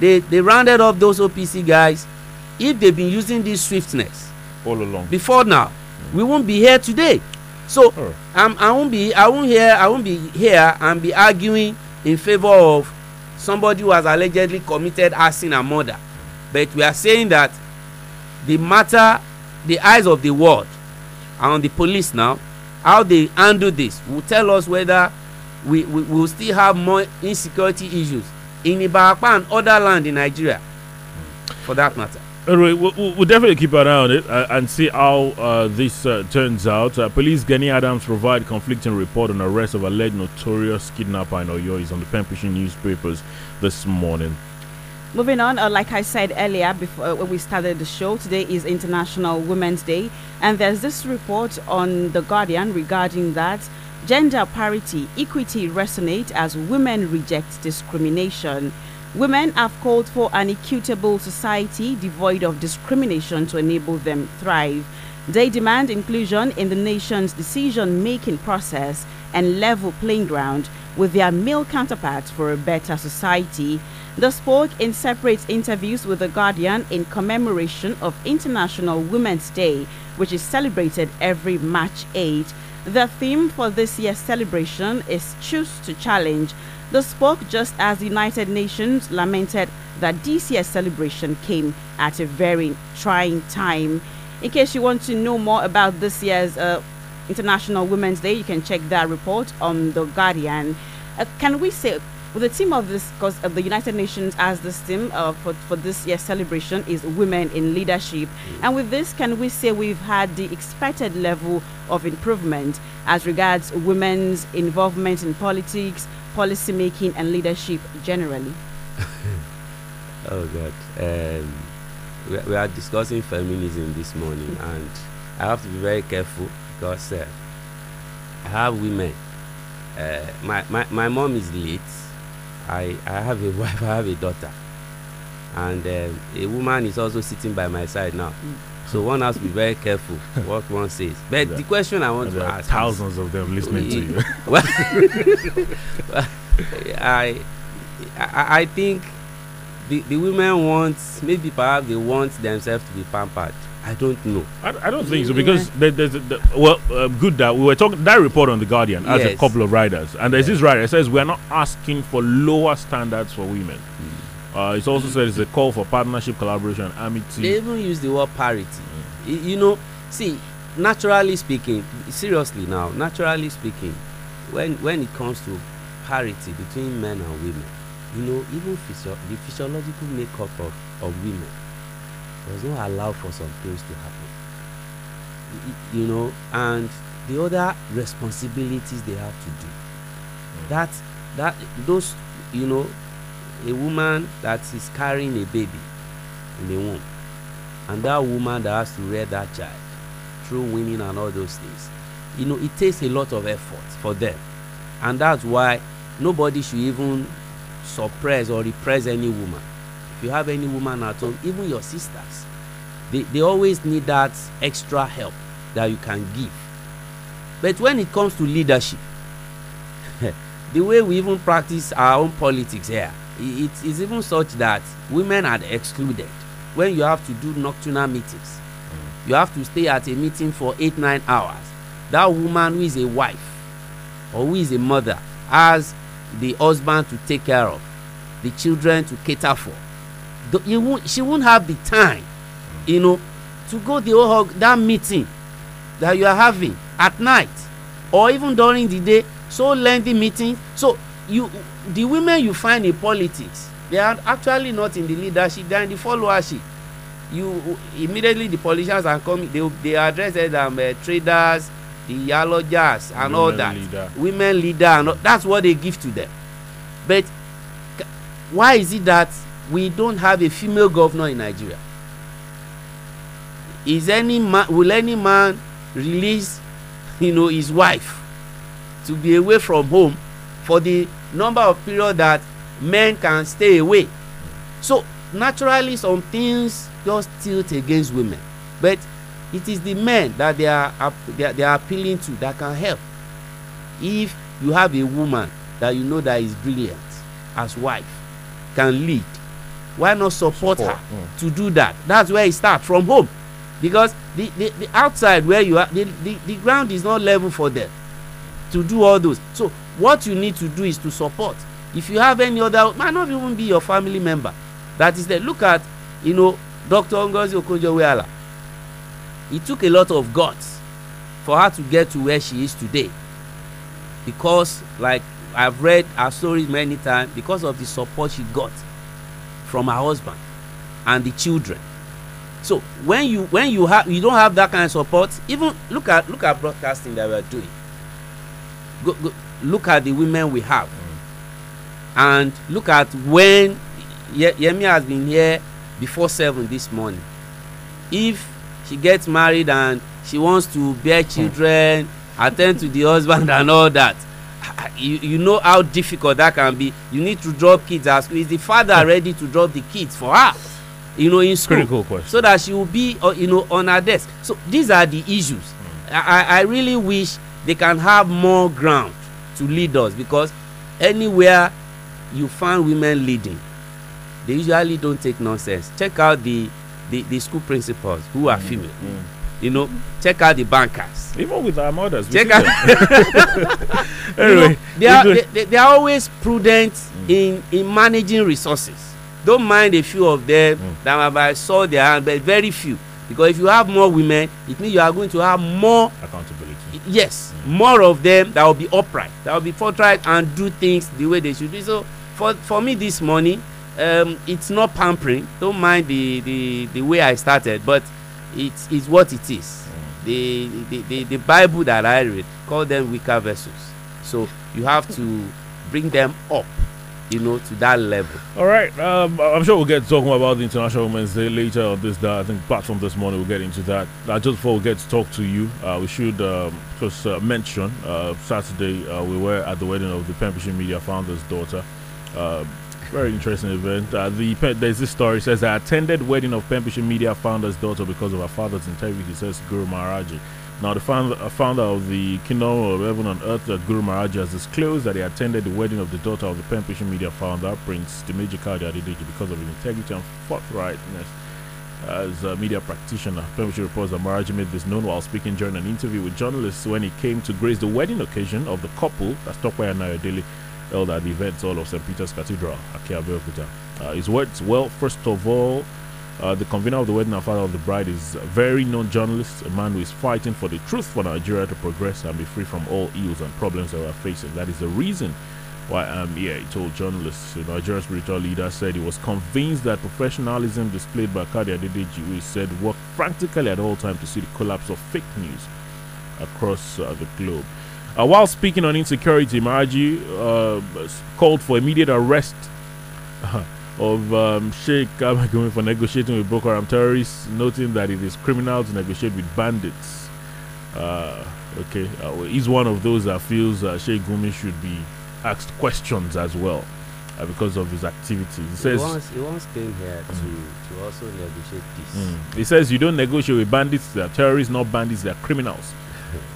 they they rounded up those opc guys if they've been using this swiftness all along. before now we won't be here today. So Oh. um, i won't be i won't hear i won't be here and be arguing in favour of somebody who has allegedly committed arson and murder. But we are saying that the matter the eyes of the world are on the police now how they handle this will tell us whether we we will still have more insecurity issues in ibarapa and other land in nigeria for that matter. Anyway, we'll, we'll definitely keep an eye on it uh, and see how uh, this uh, turns out. Uh, police Gani Adams provide conflicting report on arrest of alleged notorious kidnapper in Oyo. Is on the pushing newspapers this morning. Moving on, uh, like I said earlier, before uh, we started the show, today is International Women's Day, and there's this report on the Guardian regarding that gender parity, equity resonate as women reject discrimination. Women have called for an equitable society devoid of discrimination to enable them thrive. They demand inclusion in the nation's decision-making process and level playing ground with their male counterparts for a better society. They spoke in separate interviews with The Guardian in commemoration of International Women's Day, which is celebrated every March 8. The theme for this year's celebration is Choose to Challenge. They spoke just as the United Nations lamented that this year's celebration came at a very trying time. In case you want to know more about this year's uh, International Women's Day, you can check that report on The Guardian. Uh, can we say, well, the theme of this, because the United Nations as this theme uh, for, for this year's celebration is women in leadership. And with this, can we say we've had the expected level of improvement as regards women's involvement in politics, policy making, and leadership generally? [laughs] Oh God. Um, we, we are discussing feminism this morning, and I have to be very careful because uh, I have women. Uh, my, my my mom is late. I I have a [laughs] wife. I have a daughter, and um, a woman is also sitting by my side now. So one has to be very careful [laughs] what one says. But the question I want And to ask is- thousands of them listening to you. [laughs] well, I, I I think the the women want maybe perhaps they want themselves to be pampered. I don't know. I, I don't think so because there, there's a, the, well, uh, good that we were talking that report on the Guardian has a couple of riders, and there's Yes. this rider says we are not asking for lower standards for women. Hmm. Uh, it also says it's a call for partnership, collaboration, and amity. They even use the word parity. Y- You know, see, naturally speaking, seriously now, naturally speaking, when when it comes to parity between men and women, you know, even physio- the physiological makeup of, of women does not allow for some things to happen. You know, and the other responsibilities they have to do. Mm. That that those you know, a woman that is carrying a baby in the womb and that woman that has to rear that child through winning and all those things you know it takes a lot of effort for them and that's why nobody should even suppress or repress any woman you have any woman at home even your sisters they they always need that extra help that you can give. But when it comes to leadership [laughs] the way we even practice our own politics here it is even such that women are excluded. When you have to do nocturnal meetings mm. you have to stay at a meeting for eight nine hours. That woman who is a wife or who is a mother has the husband to take care of the children to cater for Th- you won't she won't have the time you know to go the whole that meeting that you are having at night or even during the day. So lengthy meeting. So you the women you find in politics they are actually not in the leadership they are in the followership. You immediately the politicians are coming they they address them um, uh, traders the iyalojas and all Women that. leader. women leader and all, that's what they give to them. But why is it that we don't have a female governor in nigeria. Is any man will any man release you know his wife to be away from home for the number of period that men can stay away? So naturally some things just tilt against women. But it is the men that they are they are, they are appealing to that can help. If you have a woman that you know that is brilliant as wife can lead why not support, Support, her mm. to do that? That's where it start from home. Because the the the outside where you are the the the ground is not level for them to do all those. So what you need to do is to support. If you have any other might not even be your family member. That is there look at you know dr ngozi okonjo-iweala. It took a lot of guts for her to get to where she is today. Because like i've read her story many times because of the support she got from her husband and the children. So when you when you have you don't have that kind of support even look at look at broadcasting that we are doing. Go, go look at the women we have. And look at when Ye yemi has been here before seven this morning. If she gets married and she wants to bear children hmm. at ten d to the husband and all that you you know how difficult that can be. You need to drop kids at school. Is the father hmm. ready to drop the kids for her? You know in school. Critical question. so that she will be uh, you know on her desk. So these are the issues. Hmm. I, I i really wish they can have more ground to lead us because anywhere you find women leading they usually don't take nonsense. Check out the the the school principals who are hmm. female you know check out the bankers Even with our mothers. check out them. [laughs] [laughs] you anyway, know they are they, they, they are always prudent in in managing resources don't mind a few of them Mm. that have I saw their hand but very few because if you have more women it means you are going to have more Accountability. yes more of them that will be upright that will be forthright and do things the way they should do so for for me this morning um, it's not pampering don't mind the the the way i started but it's it's what it is the the the, the bible that i read call them weaker vessels so you have to bring them up you know to that level All right. Um, I'm sure we'll get to talking about the International Women's Day later on this day. I think platform this morning we'll get into that. Uh, just before we get to talk to you, uh, we should um, just uh, mention uh, Saturday uh, we were at the wedding of the Pen Pushing Media founder's daughter. Very interesting event. Uh, the there's this story says I attended wedding of Pen Pushing Media founder's daughter because of her father's integrity. Says Guru Maharaji. Now, the founder, uh, founder of the Kingdom of Heaven on Earth, uh, Guru Maharaji, has disclosed that he attended the wedding of the daughter of the Pen Pushing Media founder, Prince Dimeji Kadi because of his integrity and forthrightness as a media practitioner. Pen Pushing reports that Maharaji made this known while speaking during an interview with journalists when he came to grace the wedding occasion of the couple, that's Tokwe and Nayodele, held at the events hall of St. Peter's Cathedral, Ake Abeokuta. Uh, his words, well, first of all, uh, the convener of the wedding and father of the bride is a very known journalist, a man who is fighting for the truth for Nigeria to progress and be free from all ills and problems that we are facing. That is the reason why I'm here, he told journalists. The Nigerian spiritual leader said he was convinced that professionalism displayed by Kadi Adedeji, who said worked frantically at all times to see the collapse of fake news across uh, the globe. Uh, while speaking on insecurity, Maji uh, called for immediate arrest of um, Sheikh Kamagumi for negotiating with Boko Haram terrorists, noting that it is criminal to negotiate with bandits. Uh, okay, uh, he's one of those that feels uh, Sheikh Gumi should be asked questions as well uh, because of his activities. He he says, once he once came here to to also negotiate peace Mm. He says you don't negotiate with bandits. They are terrorists, not bandits. They are criminals.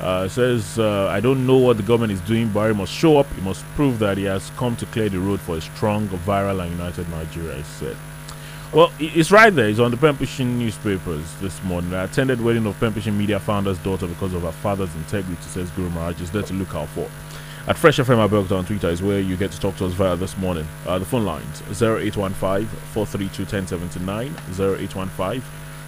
Uh, says uh, I don't know what the government is doing, but he must show up. He must prove that he has come to clear the road for a strong, viral, and united Nigeria. He said. Well, it's right there. It's on the Pen Pushing newspapers this morning. I attended wedding of Pen Pushing Media founder's daughter because of her father's integrity, says Guru Maharaj. Is there to look out for. At Fresh FM Abeokuta on Twitter is where you get to talk to us via this morning. Uh, the phone lines 0815 432 1079, 0815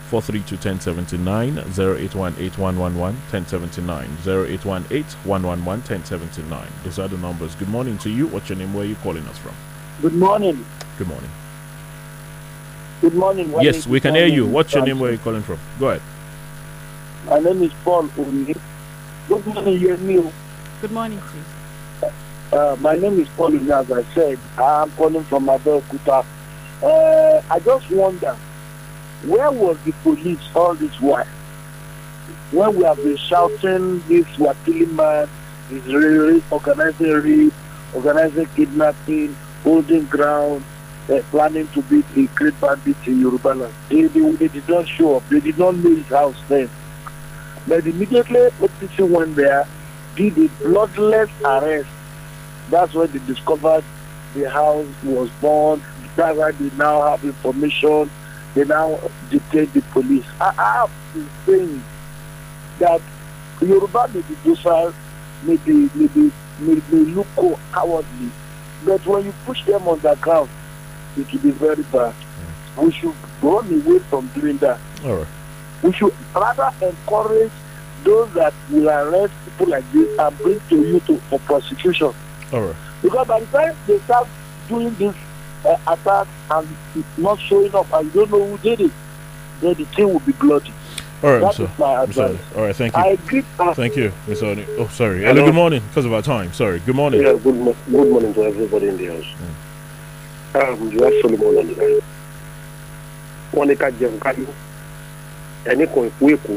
432 1079, 0818 111 1079, 0818 111 1079. Those are the numbers. Good morning to you. What's your name? Where are you calling us from? Good morning. Good morning. Good morning. Wale. Yes, we can hear you. What's your name? Where are you calling from? Go ahead. My name is Paul Oni. Good morning, Yemi. Good morning, please. Uh, my name is Paul Oni, as I said. I'm calling from Abeokuta. Uh, I just wonder, where was the police all this while? When we have been shouting, this Wakili man is really organizing rape, organizing kidnapping, holding ground, uh, planning to beat a great bandit in Yoruba land. They, they, they did not show up. They did not know his house then. But immediately OPC went there, did a bloodless arrest. That's when they discovered the house was burned. That's why they now have information. They now detain the police. I, have been saying that Yoruba may be docile, maybe maybe may, may look cowardly, but when you push them on the ground, it will be very bad. Mm. We should run away from doing that All right. we should rather encourage those that will arrest people like this and bring to you to for prosecution All right. because by the time they start doing this uh, attack and not showing up and you don't know who did it then the thing will be bloody All right, that sir. is my I'm sorry. advice All right. Thank you. i agree Thank you, Mr. Oni. Oh, sorry. Hello. Hello. Good morning. Because of our time. Sorry. Good morning. yeah, good, mo- good morning to everybody in the house um, you have solomon on the line wọn ní ká jẹun káyọ ẹni kan èkó èkó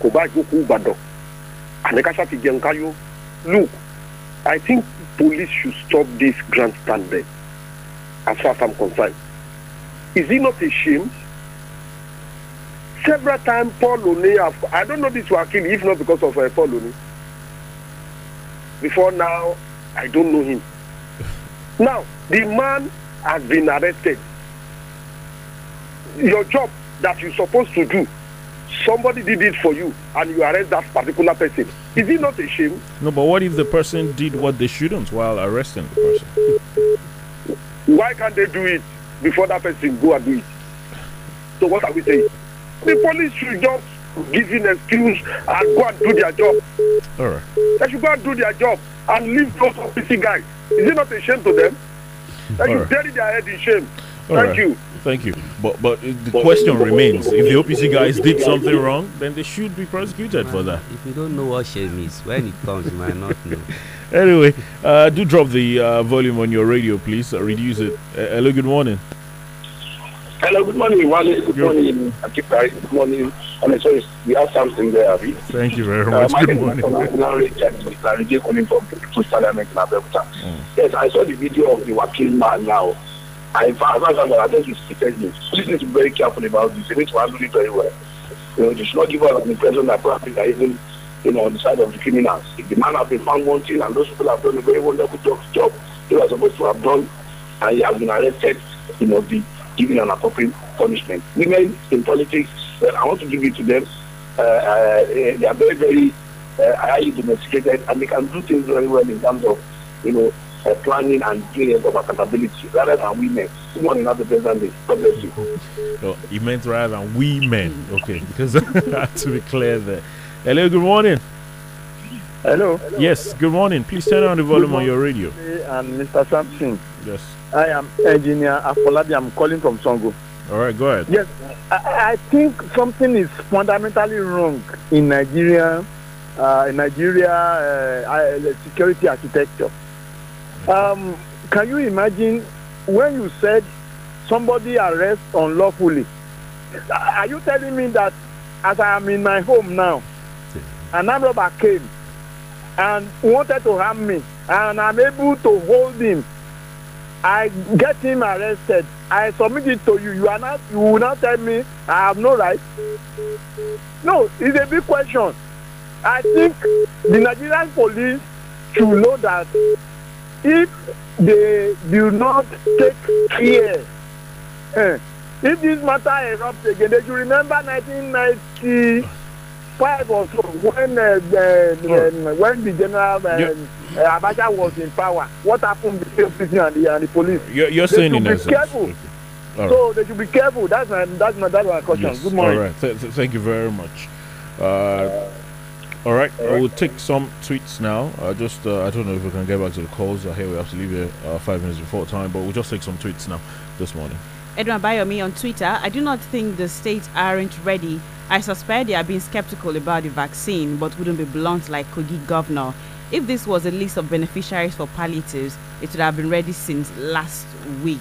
kò bá jókòó ìbàdàn àní ká sáti jẹun káyọ look i think police should stop this grandstanding as far as i'm concerned is it not a shame several times paul have i don't know this wakili if not because of uh, paul oni before now i don't know him. [laughs] Now the man has been arrested. Your job that you're supposed to do somebody did it for you and you arrest that particular person. Is it not a shame No, but what if the person did what they shouldn't while arresting the person? Why can't they do it before that person go and do it so what are we saying the police should just give an excuse and go and do their job. All right. They should go and do their job and leave those OPC guys. Is it not a shame to them? They should Alright. bury their head in shame. All Thank right. you. Thank you. But but uh, the question remains: if the OPC guys did something wrong, then they should be prosecuted for that. If you don't know what shame is, when it comes, you might not know. [laughs] Anyway, uh, do drop the uh, volume on your radio, please. Uh, reduce it. Uh, hello. Good morning. Hello, good morning, Wale. Good morning, Akita. Good morning. And so we have something there, Abi. Thank you very Uh, much. my Good name is morning. Larry Larry calling from People's Parliament in Abeokuta. Yes, I saw the video of the Wakil man now. I, as I it's stated me. Please be very careful about this. They need to handle it very well. You know, they should not give us an impression that probably are even, you know, on the side of the criminals. If the man has been found wanting and those people have done a very wonderful job, job they were supposed to have done, and he has been arrested, you know, be given an appropriate punishment. Women in politics, well, I want to give it to them. Uh, uh, they are very, very uh, highly domesticated, and they can do things very well in terms of, you know, uh, planning and doing of accountability rather than women. Good morning, Happy President Day. God bless you. Oh, he meant rather than we men. Okay, because [laughs] to be clear there. Hello. Good morning. Hello. Yes. Good morning. Please turn on the volume on your radio. And Mr. Samson, Yes. I am engineer Afolabi. I'm calling from Songo. All right. Go ahead. Yes, I, I think something is fundamentally wrong in Nigeria, uh, in Nigeria uh, uh, security architecture. Um, can you imagine when you said somebody arrest unlawfully? Are you telling me that as I am in my home now, an armed robber came and wanted to harm me, and I'm able to hold him I get him arrested. I submit it to you. You are not. You will not tell me I have no right. No, it's a big question. I think the Nigerian police should know that if they do not take care, eh, if this matter erupts again, they should remember 1995 or so when uh, uh, um, when the general uh, Yeah. uh, Abacha was in power. What happened the OPC and the, and the police? You're, you're they saying should in be careful. Okay. All right. So they should be careful. That's my that's my that's my question. Yes. Good morning. All right. Th- th- thank you very much. Uh, all right. I will take some tweets now. I just uh, I don't know if we can get back to the calls. Uh, here we have to leave here uh, five minutes before time, but we'll just take some tweets now this morning. Edwin Bayomi on Twitter, I do not think the states aren't ready. I suspect they are being skeptical about the vaccine, but wouldn't be blunt like Kogi governor. If this was a list of beneficiaries for palliatives, it would have been ready since last week.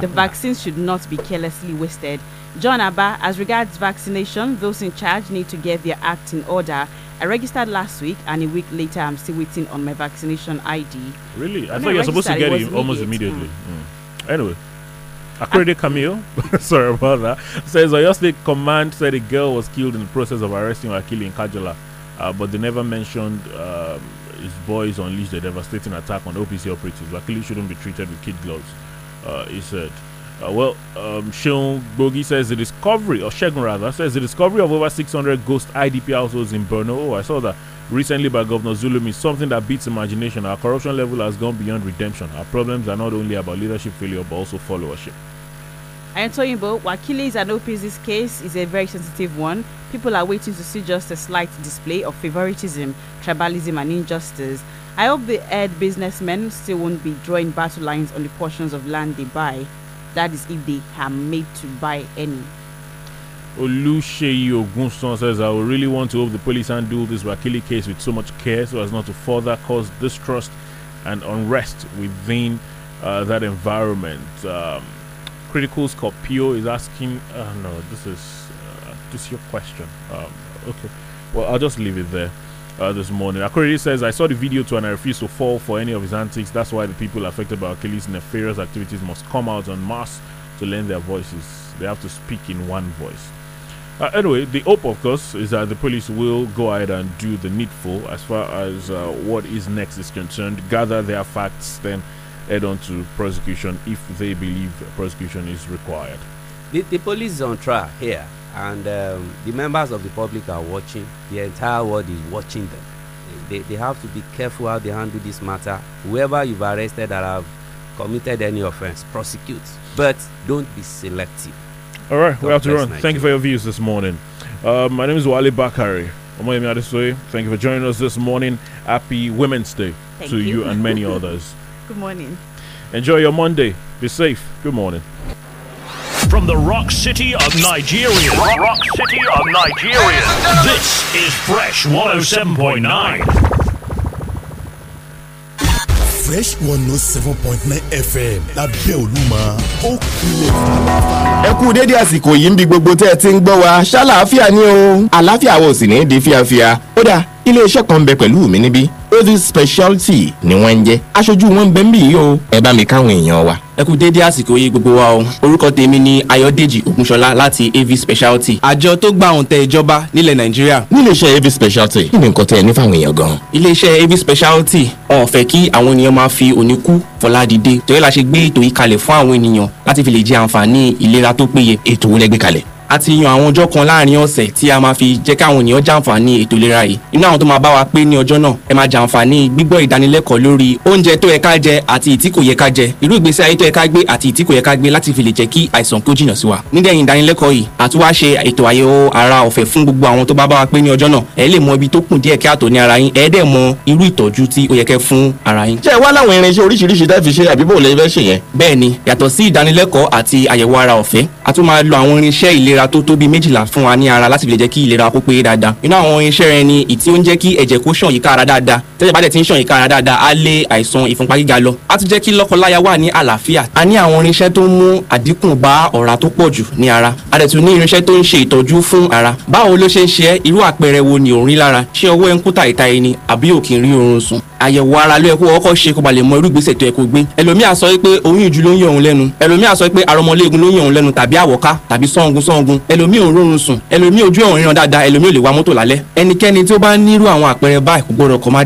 The vaccines should not be carelessly wasted. John Abba, as regards vaccination, those in charge need to get their act in order. I registered last week, and a week later, I'm still waiting on my vaccination ID. Really? I When thought you're supposed to get it it almost immediately. Mm. Anyway, Accredited Camille, [laughs] sorry about that, says Oyo State Command said a girl was killed in the process of arresting Wakili in Kajola, uh, but they never mentioned um, his boys unleashed a devastating attack on OPC operatives. Wakili shouldn't be treated with kid gloves, uh, he said. Uh, well, um, Sean Bogi says the discovery, or Shegun rather, says the discovery of over 600 ghost IDP households in Borno. Oh, I saw that recently by Governor Zulum is something that beats imagination. Our corruption level has gone beyond redemption. Our problems are not only about leadership failure but also followership. Antoyinbo, Wakilis and OPC's case is a very sensitive one. People are waiting to see just a slight display of favoritism, tribalism, and injustice. I hope the head businessmen still won't be drawing battle lines on the portions of land they buy. That is if they are made to buy any. Oluseyi Ogunson says, I really want to hope the police handle this Wakili case with so much care so as not to further cause distrust and unrest within uh, that environment. Um, Critical Scorpio is asking, uh, no, this is uh, this is your question. Um, okay, well, I'll just leave it there. Uh, this morning, Akorede says, I saw the video too and I refuse to fall for any of his antics. That's why the people affected by Achilles' nefarious activities must come out en masse to lend their voices. They have to speak in one voice. Uh, anyway, the hope, of course, is that the police will go ahead and do the needful as far as uh, what is next is concerned, gather their facts, then head on to prosecution if they believe prosecution is required. The, the police is on trial here, and um, the members of the public are watching. The entire world is watching them. They, they have to be careful how they handle this matter. Whoever you've arrested that have committed any offense, prosecute. But don't be selective. All right, we God have to bless run. Thank you for your views this morning. Uh, my name is Wale Bakari. Omoyemi Adesoye. Thank you for joining us this morning. Happy Women's Day Thank to you. you. and many [laughs] others. Good morning. Enjoy your Monday. Be safe. Good morning. From the rock city of Nigeria. Rock, rock city of Nigeria. This is Fresh 107.9. fresh one note seven point nine fm lábẹ́ olúmọ ó kulẹ̀ fàlàfàlà. ẹ kú dédé àsìkò yìí ń bi gbogbo tẹ́ ẹ ti ń gbọ́ wa ṣáláàfíà ni o àlàáfíà wo sì ní di fíafíà ó dà iléeṣẹ́ kan ń bẹ pẹ̀lú mi níbí ovis speciality ni wọ́n ń jẹ́ aṣojú wọn ń bẹ ń bì yìí o ẹ bá mi káwọn èèyàn wa. ẹ kú déédéé àsìkò yìí gbogbo wa o orúkọ tèmi ni ayọ̀dèjì ògúnṣọlá láti av speciality àjọ tó gba òǹtẹ̀ ìjọba nílẹ̀ nàìjíríà. níléeṣẹ́ av speciality kí ni nǹkan tẹ́ ẹ ní fáwọn èèyàn gan. iléeṣẹ́ av speciality wọn ò fẹ́ kí àwọn ènìyàn máa fi òní kú fọlá dìde torí la ṣe gbé ètò yìí kalẹ̀ fún àwọn ènìyàn láti fi lè jẹ àǹfààní ìlera tó péye. ètò wo lẹ gbé kalẹ̀ a ti yan àwọn ọjọ́ kan láàárín ọ̀sẹ̀ tí a máa fi jẹ́ káwọn ènìyàn jàǹfààní ètò ìlera yìí inú àwọn tó máa bá wa pé ní ọjọ́ náà ẹ máa jàǹfààní gbígbọ́ ìdánilẹ́kọ̀ọ́ lórí oúnjẹ tó yẹ ká jẹ àti ìtí kò yẹ ká jẹ irú ìgbésí ayé tó yẹ ká gbé àti ìtí kò yẹ ká gbé láti fi lè jẹ́ kí àìsàn kó jìnnà sí wa nídẹ̀yìn ìdánilẹ́kọ̀ọ́ yìí àti wá ṣe ètò àyẹ̀wò ara ọ̀fẹ́ fún gbogbo àwọn tó bá bá wa pé ní ọjọ́ náà ẹ lè mọ ibi tó kùn díẹ̀ kí àtò ní ara yín ẹ dẹ̀ mọ irú ìtọ́jú tí ó yẹ kẹ́ fún ara yín. ṣé ẹ wá láwọn irinṣẹ́ oríṣiríṣi tẹ́ fi ṣe àbí bò lè fẹ́ ṣe yẹn. bẹ́ẹ̀ni yàtọ̀ sí ìdánilẹ́kọ̀ọ́ àti àyẹ̀wò ara ọ̀fẹ́ a tún máa lo àwọn irinṣẹ́ ìlera tó tó bíi méjìlá fún wa ní ara láti fi lè jẹ́ kí ìlera kó péye dáadáa. Inú àwọn irinṣẹ́ rẹ ni ìtí ó ń jẹ́ kí ẹ̀jẹ̀ kó ṣàn yíká ara dáadáa. Tẹ́jẹ̀ bá dẹ̀ ti ń ṣàn yíká ara dáadáa á lé àìsàn ìfúnpá gíga lọ. Á tún jẹ́ kí lọ́kọláya wà ní àlàáfíà. A ní àwọn irinṣẹ́ tó ń mú àdínkù bá ọ̀rá tó pọ̀ jù ní ara. A dẹ̀ tún ní irinṣẹ́ tó ń ṣe ìtọ́jú fún ara. Báwo ló ṣe ń ṣe irú àpẹẹrẹ wo ni ò ń rí lára? Ṣé ọwọ́ ẹ ń kú tàìtàì ni àbí ò kì í rí oorun sùn àyẹ̀wò ara ló yẹ kó kọ́kọ́ ṣe kó ba lè mọ irú ìgbésẹ̀ tó yẹ kó gbé. Ẹlòmíà sọ pé oyún ìjú ló ń yọ òun lẹ́nu. Ẹlòmíà sọ pé arọmọléegun ló ń yọ òun lẹ́nu tàbí àwọ̀ká tàbí sọ́ngun sọ́ngun. Ẹlòmíà ò rórun sùn. Ẹlòmíà ojú ọ̀run ríran dáadáa. Ẹlòmíà ò lè wa mọ́tò lálẹ́. Ẹnikẹ́ni tí ó bá nírú àwọn àpẹẹrẹ báyìí kò gbọdọ̀ kọ́ máa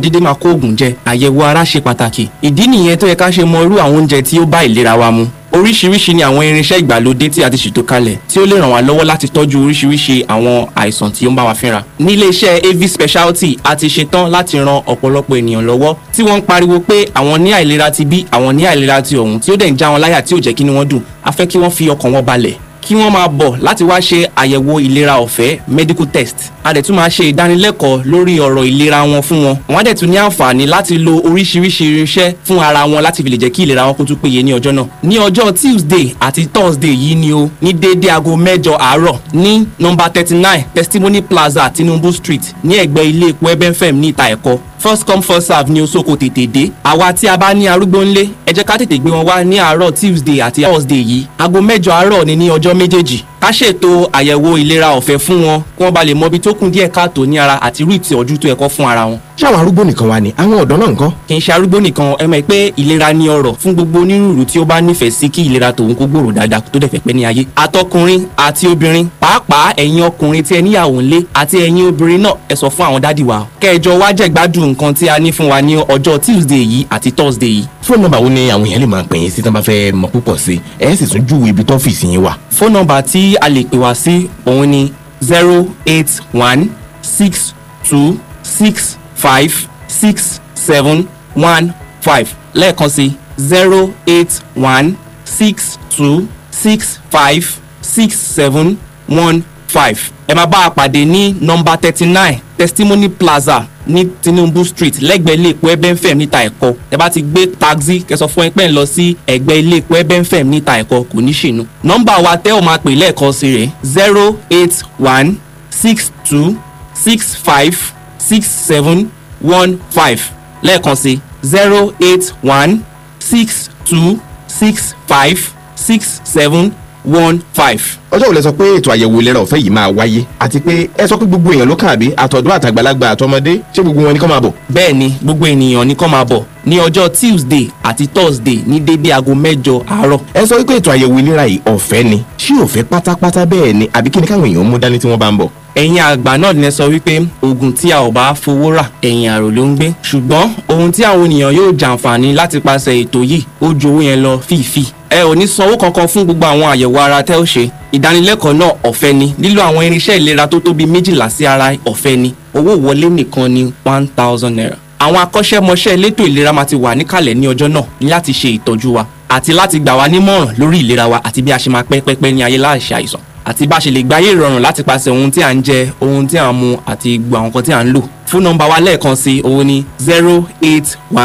oríṣiríṣi ni àwọn irinṣẹ́ ìgbàlódé tí a ti ṣètò kalẹ̀ tí ó lè ràn wá lọ́wọ́ láti tọ́jú oríṣiríṣi àwọn àìsàn tí ó ń bá wa fínra. ní iléeṣẹ́ av speciality a ti ṣetán láti ran ọ̀pọ̀lọpọ̀ ènìyàn lọ́wọ́ tí wọ́n ń pariwo pé àwọn ní àìlera ti bí àwọn ní àìlera ti ọ̀hún tí ó dẹ̀ ń já wọn láyà tí ò jẹ́ kí ni wọ́n dùn a fẹ́ kí wọ́n fi ọkàn wọn balẹ̀ kí wọ́n máa bọ̀ láti wá ṣe àyẹ̀wò ìlera ọ̀fẹ́ medical test. A dẹ̀ tún máa ṣe ìdánilẹ́kọ̀ọ́ lórí ọ̀rọ̀ ìlera wọn fún wọn. Wọ́n á dẹ̀ tún ní àǹfààní láti lo oríṣiríṣi irinṣẹ́ fún ara wọn láti fi lè jẹ́ kí ìlera wọn kó tún péye ní ọjọ́ náà. Ní ọjọ́ tuesday àti thursday yìí ni o ní déédé aago mẹ́jọ àárọ̀ ní nọmba thirty nine testimony plaza tinubu street ní ẹ̀gbẹ́ ilé epo ebenfem ní ìta ẹ̀kọ́ first come first serve ní osoko tètè dé. Àwa tí a bá ní arúgbó ńlé ẹ jẹ́ ká tètè gbé wọn wá ní àárọ̀ tuesday àti thursday yìí. Aago mẹ́jọ àárọ̀ ni ní ọjọ́ méjèèjì ká ṣètò àyẹ̀wò ìlera ọ̀fẹ́ fún wọn kí wọ́n bá lè mọ ibi tó kún díẹ̀ káàtó ní ara àti irú ìtọ́jú tó ẹ̀kọ́ fún ara wọn. ṣé àwọn arúgbó nìkan wà ní àwọn ọ̀dọ́ náà nǹkan. kì í ṣe arúgbó nìkan ẹ mọ̀ pé ìlera ni ọrọ̀ fún gbogbo onírúurú tí ó bá nífẹ̀ẹ́ sí kí ìlera tòun kó gbòòrò dáadáa tó dẹ̀ fẹ́ pẹ́ ní ayé. àtọkùnrin àti obìnrin pàápàá ẹ̀yin ọkùnrin tí ẹ níyàwó ńlé àti ẹ̀yin obìnrin náà ẹ sọ fún àwọn dádì wa. kẹjọ wá jẹ̀gbádùn nǹkan tí a ní fún wa ní ọjọ́ tuesday yìí àti thursday yìí. fóònù nọ́mbà wo ni àwọn èèyàn lè máa pè yín sí tí wọ́n bá fẹ́ mọ̀ púpọ̀ sí ẹ sì tún júwe ibi tọ́fíìsì yín wà. fóònù nọ́mbà tí a lè pè wá sí òun ni zero eight one six two six five six seven one five. Lẹ́ẹ̀kan sí zero eight one six two six five six seven one five. Ẹ máa bá a pàdé ní nọmba thirty nine testimony plaza ní tinubu street lẹ́gbẹ̀ẹ́ ilé epo ebenfem níta ẹ̀kọ́. Ẹ bá ti gbé taxi kẹsàn fún ẹ pẹ́ ń lọ sí ẹ̀gbẹ́ ilé epo ebenfem níta ẹ̀kọ́ kò ní ṣìnú nọmba wa tẹ́ ò máa pè lẹ́ẹ̀kan sí rẹ̀ zero eight one six two six five six seven one five. Lẹ́ẹ̀kan sí zero eight one six two six five six seven one five. ọjọ́ wo lẹ sọ pé ètò àyẹ̀wò ìlera ọ̀fẹ́ yìí máa wáyé àti pé ẹ sọ pé gbogbo èèyàn ló kàn àbí àtọ̀dọ́ àtàgbàlagbà àtọmọdé ṣé gbogbo wọn ni kọ́ máa bọ̀. bẹ́ẹ̀ ni gbogbo ènìyàn ni kọ́ máa bọ̀ ní ọjọ́ tuesday àti thursday ní dédé aago mẹ́jọ àárọ̀. ẹ sọ wípé ètò àyẹ̀wò ìlera yìí ọ̀fẹ́ ni ṣé ọ̀fẹ́ pátápátá bẹ́ẹ̀ ni àbí kí ni káwọn èèyàn mú dání tí wọ́n bá ń bọ̀ ẹ̀yin àgbà náà ní sọ wípé oògùn tí a ò bá fowó rà ẹ̀yìn àrò ló ń gbé. Ṣùgbọ́n ohun tí àwọn ènìyàn yóò jàǹfààní láti pàṣẹ ètò yìí ó ju owó yẹn lọ fífi ẹ ò ní sanwó kankan fún gbogbo àwọn àyẹ̀wò ara tẹ́ ó ṣe. Ìdánilẹ́kọ̀ọ́ náà ọ̀fẹ́ ni. Lílo àwọn irinṣẹ́ ìlera tó tóbi méjìlá sí ara ọ̀fẹ́ ni. Owó wọlé nìkan ni one thousand naira. Àwọn akọ́ṣẹ́mọṣẹ́ elétò ìlera máa ti wà níkàlẹ̀ ní ọjọ́ náà láti ṣe ìtọ́jú wa àti láti gbà wá nímọ̀ràn lórí ìlera wa àti bí a ṣe máa pẹ́ pẹ́pẹ́ ní ayé láìṣe àìsàn àti bá ṣe lè gbáyé ìrọ̀rùn láti pàṣẹ ohun tí à ń jẹ ohun tí à ń mu àti gbogbo àwọn nǹkan tí à ń lò fún nọ́mbà wa lẹ́ẹ̀kan sí òun ni zero eight one.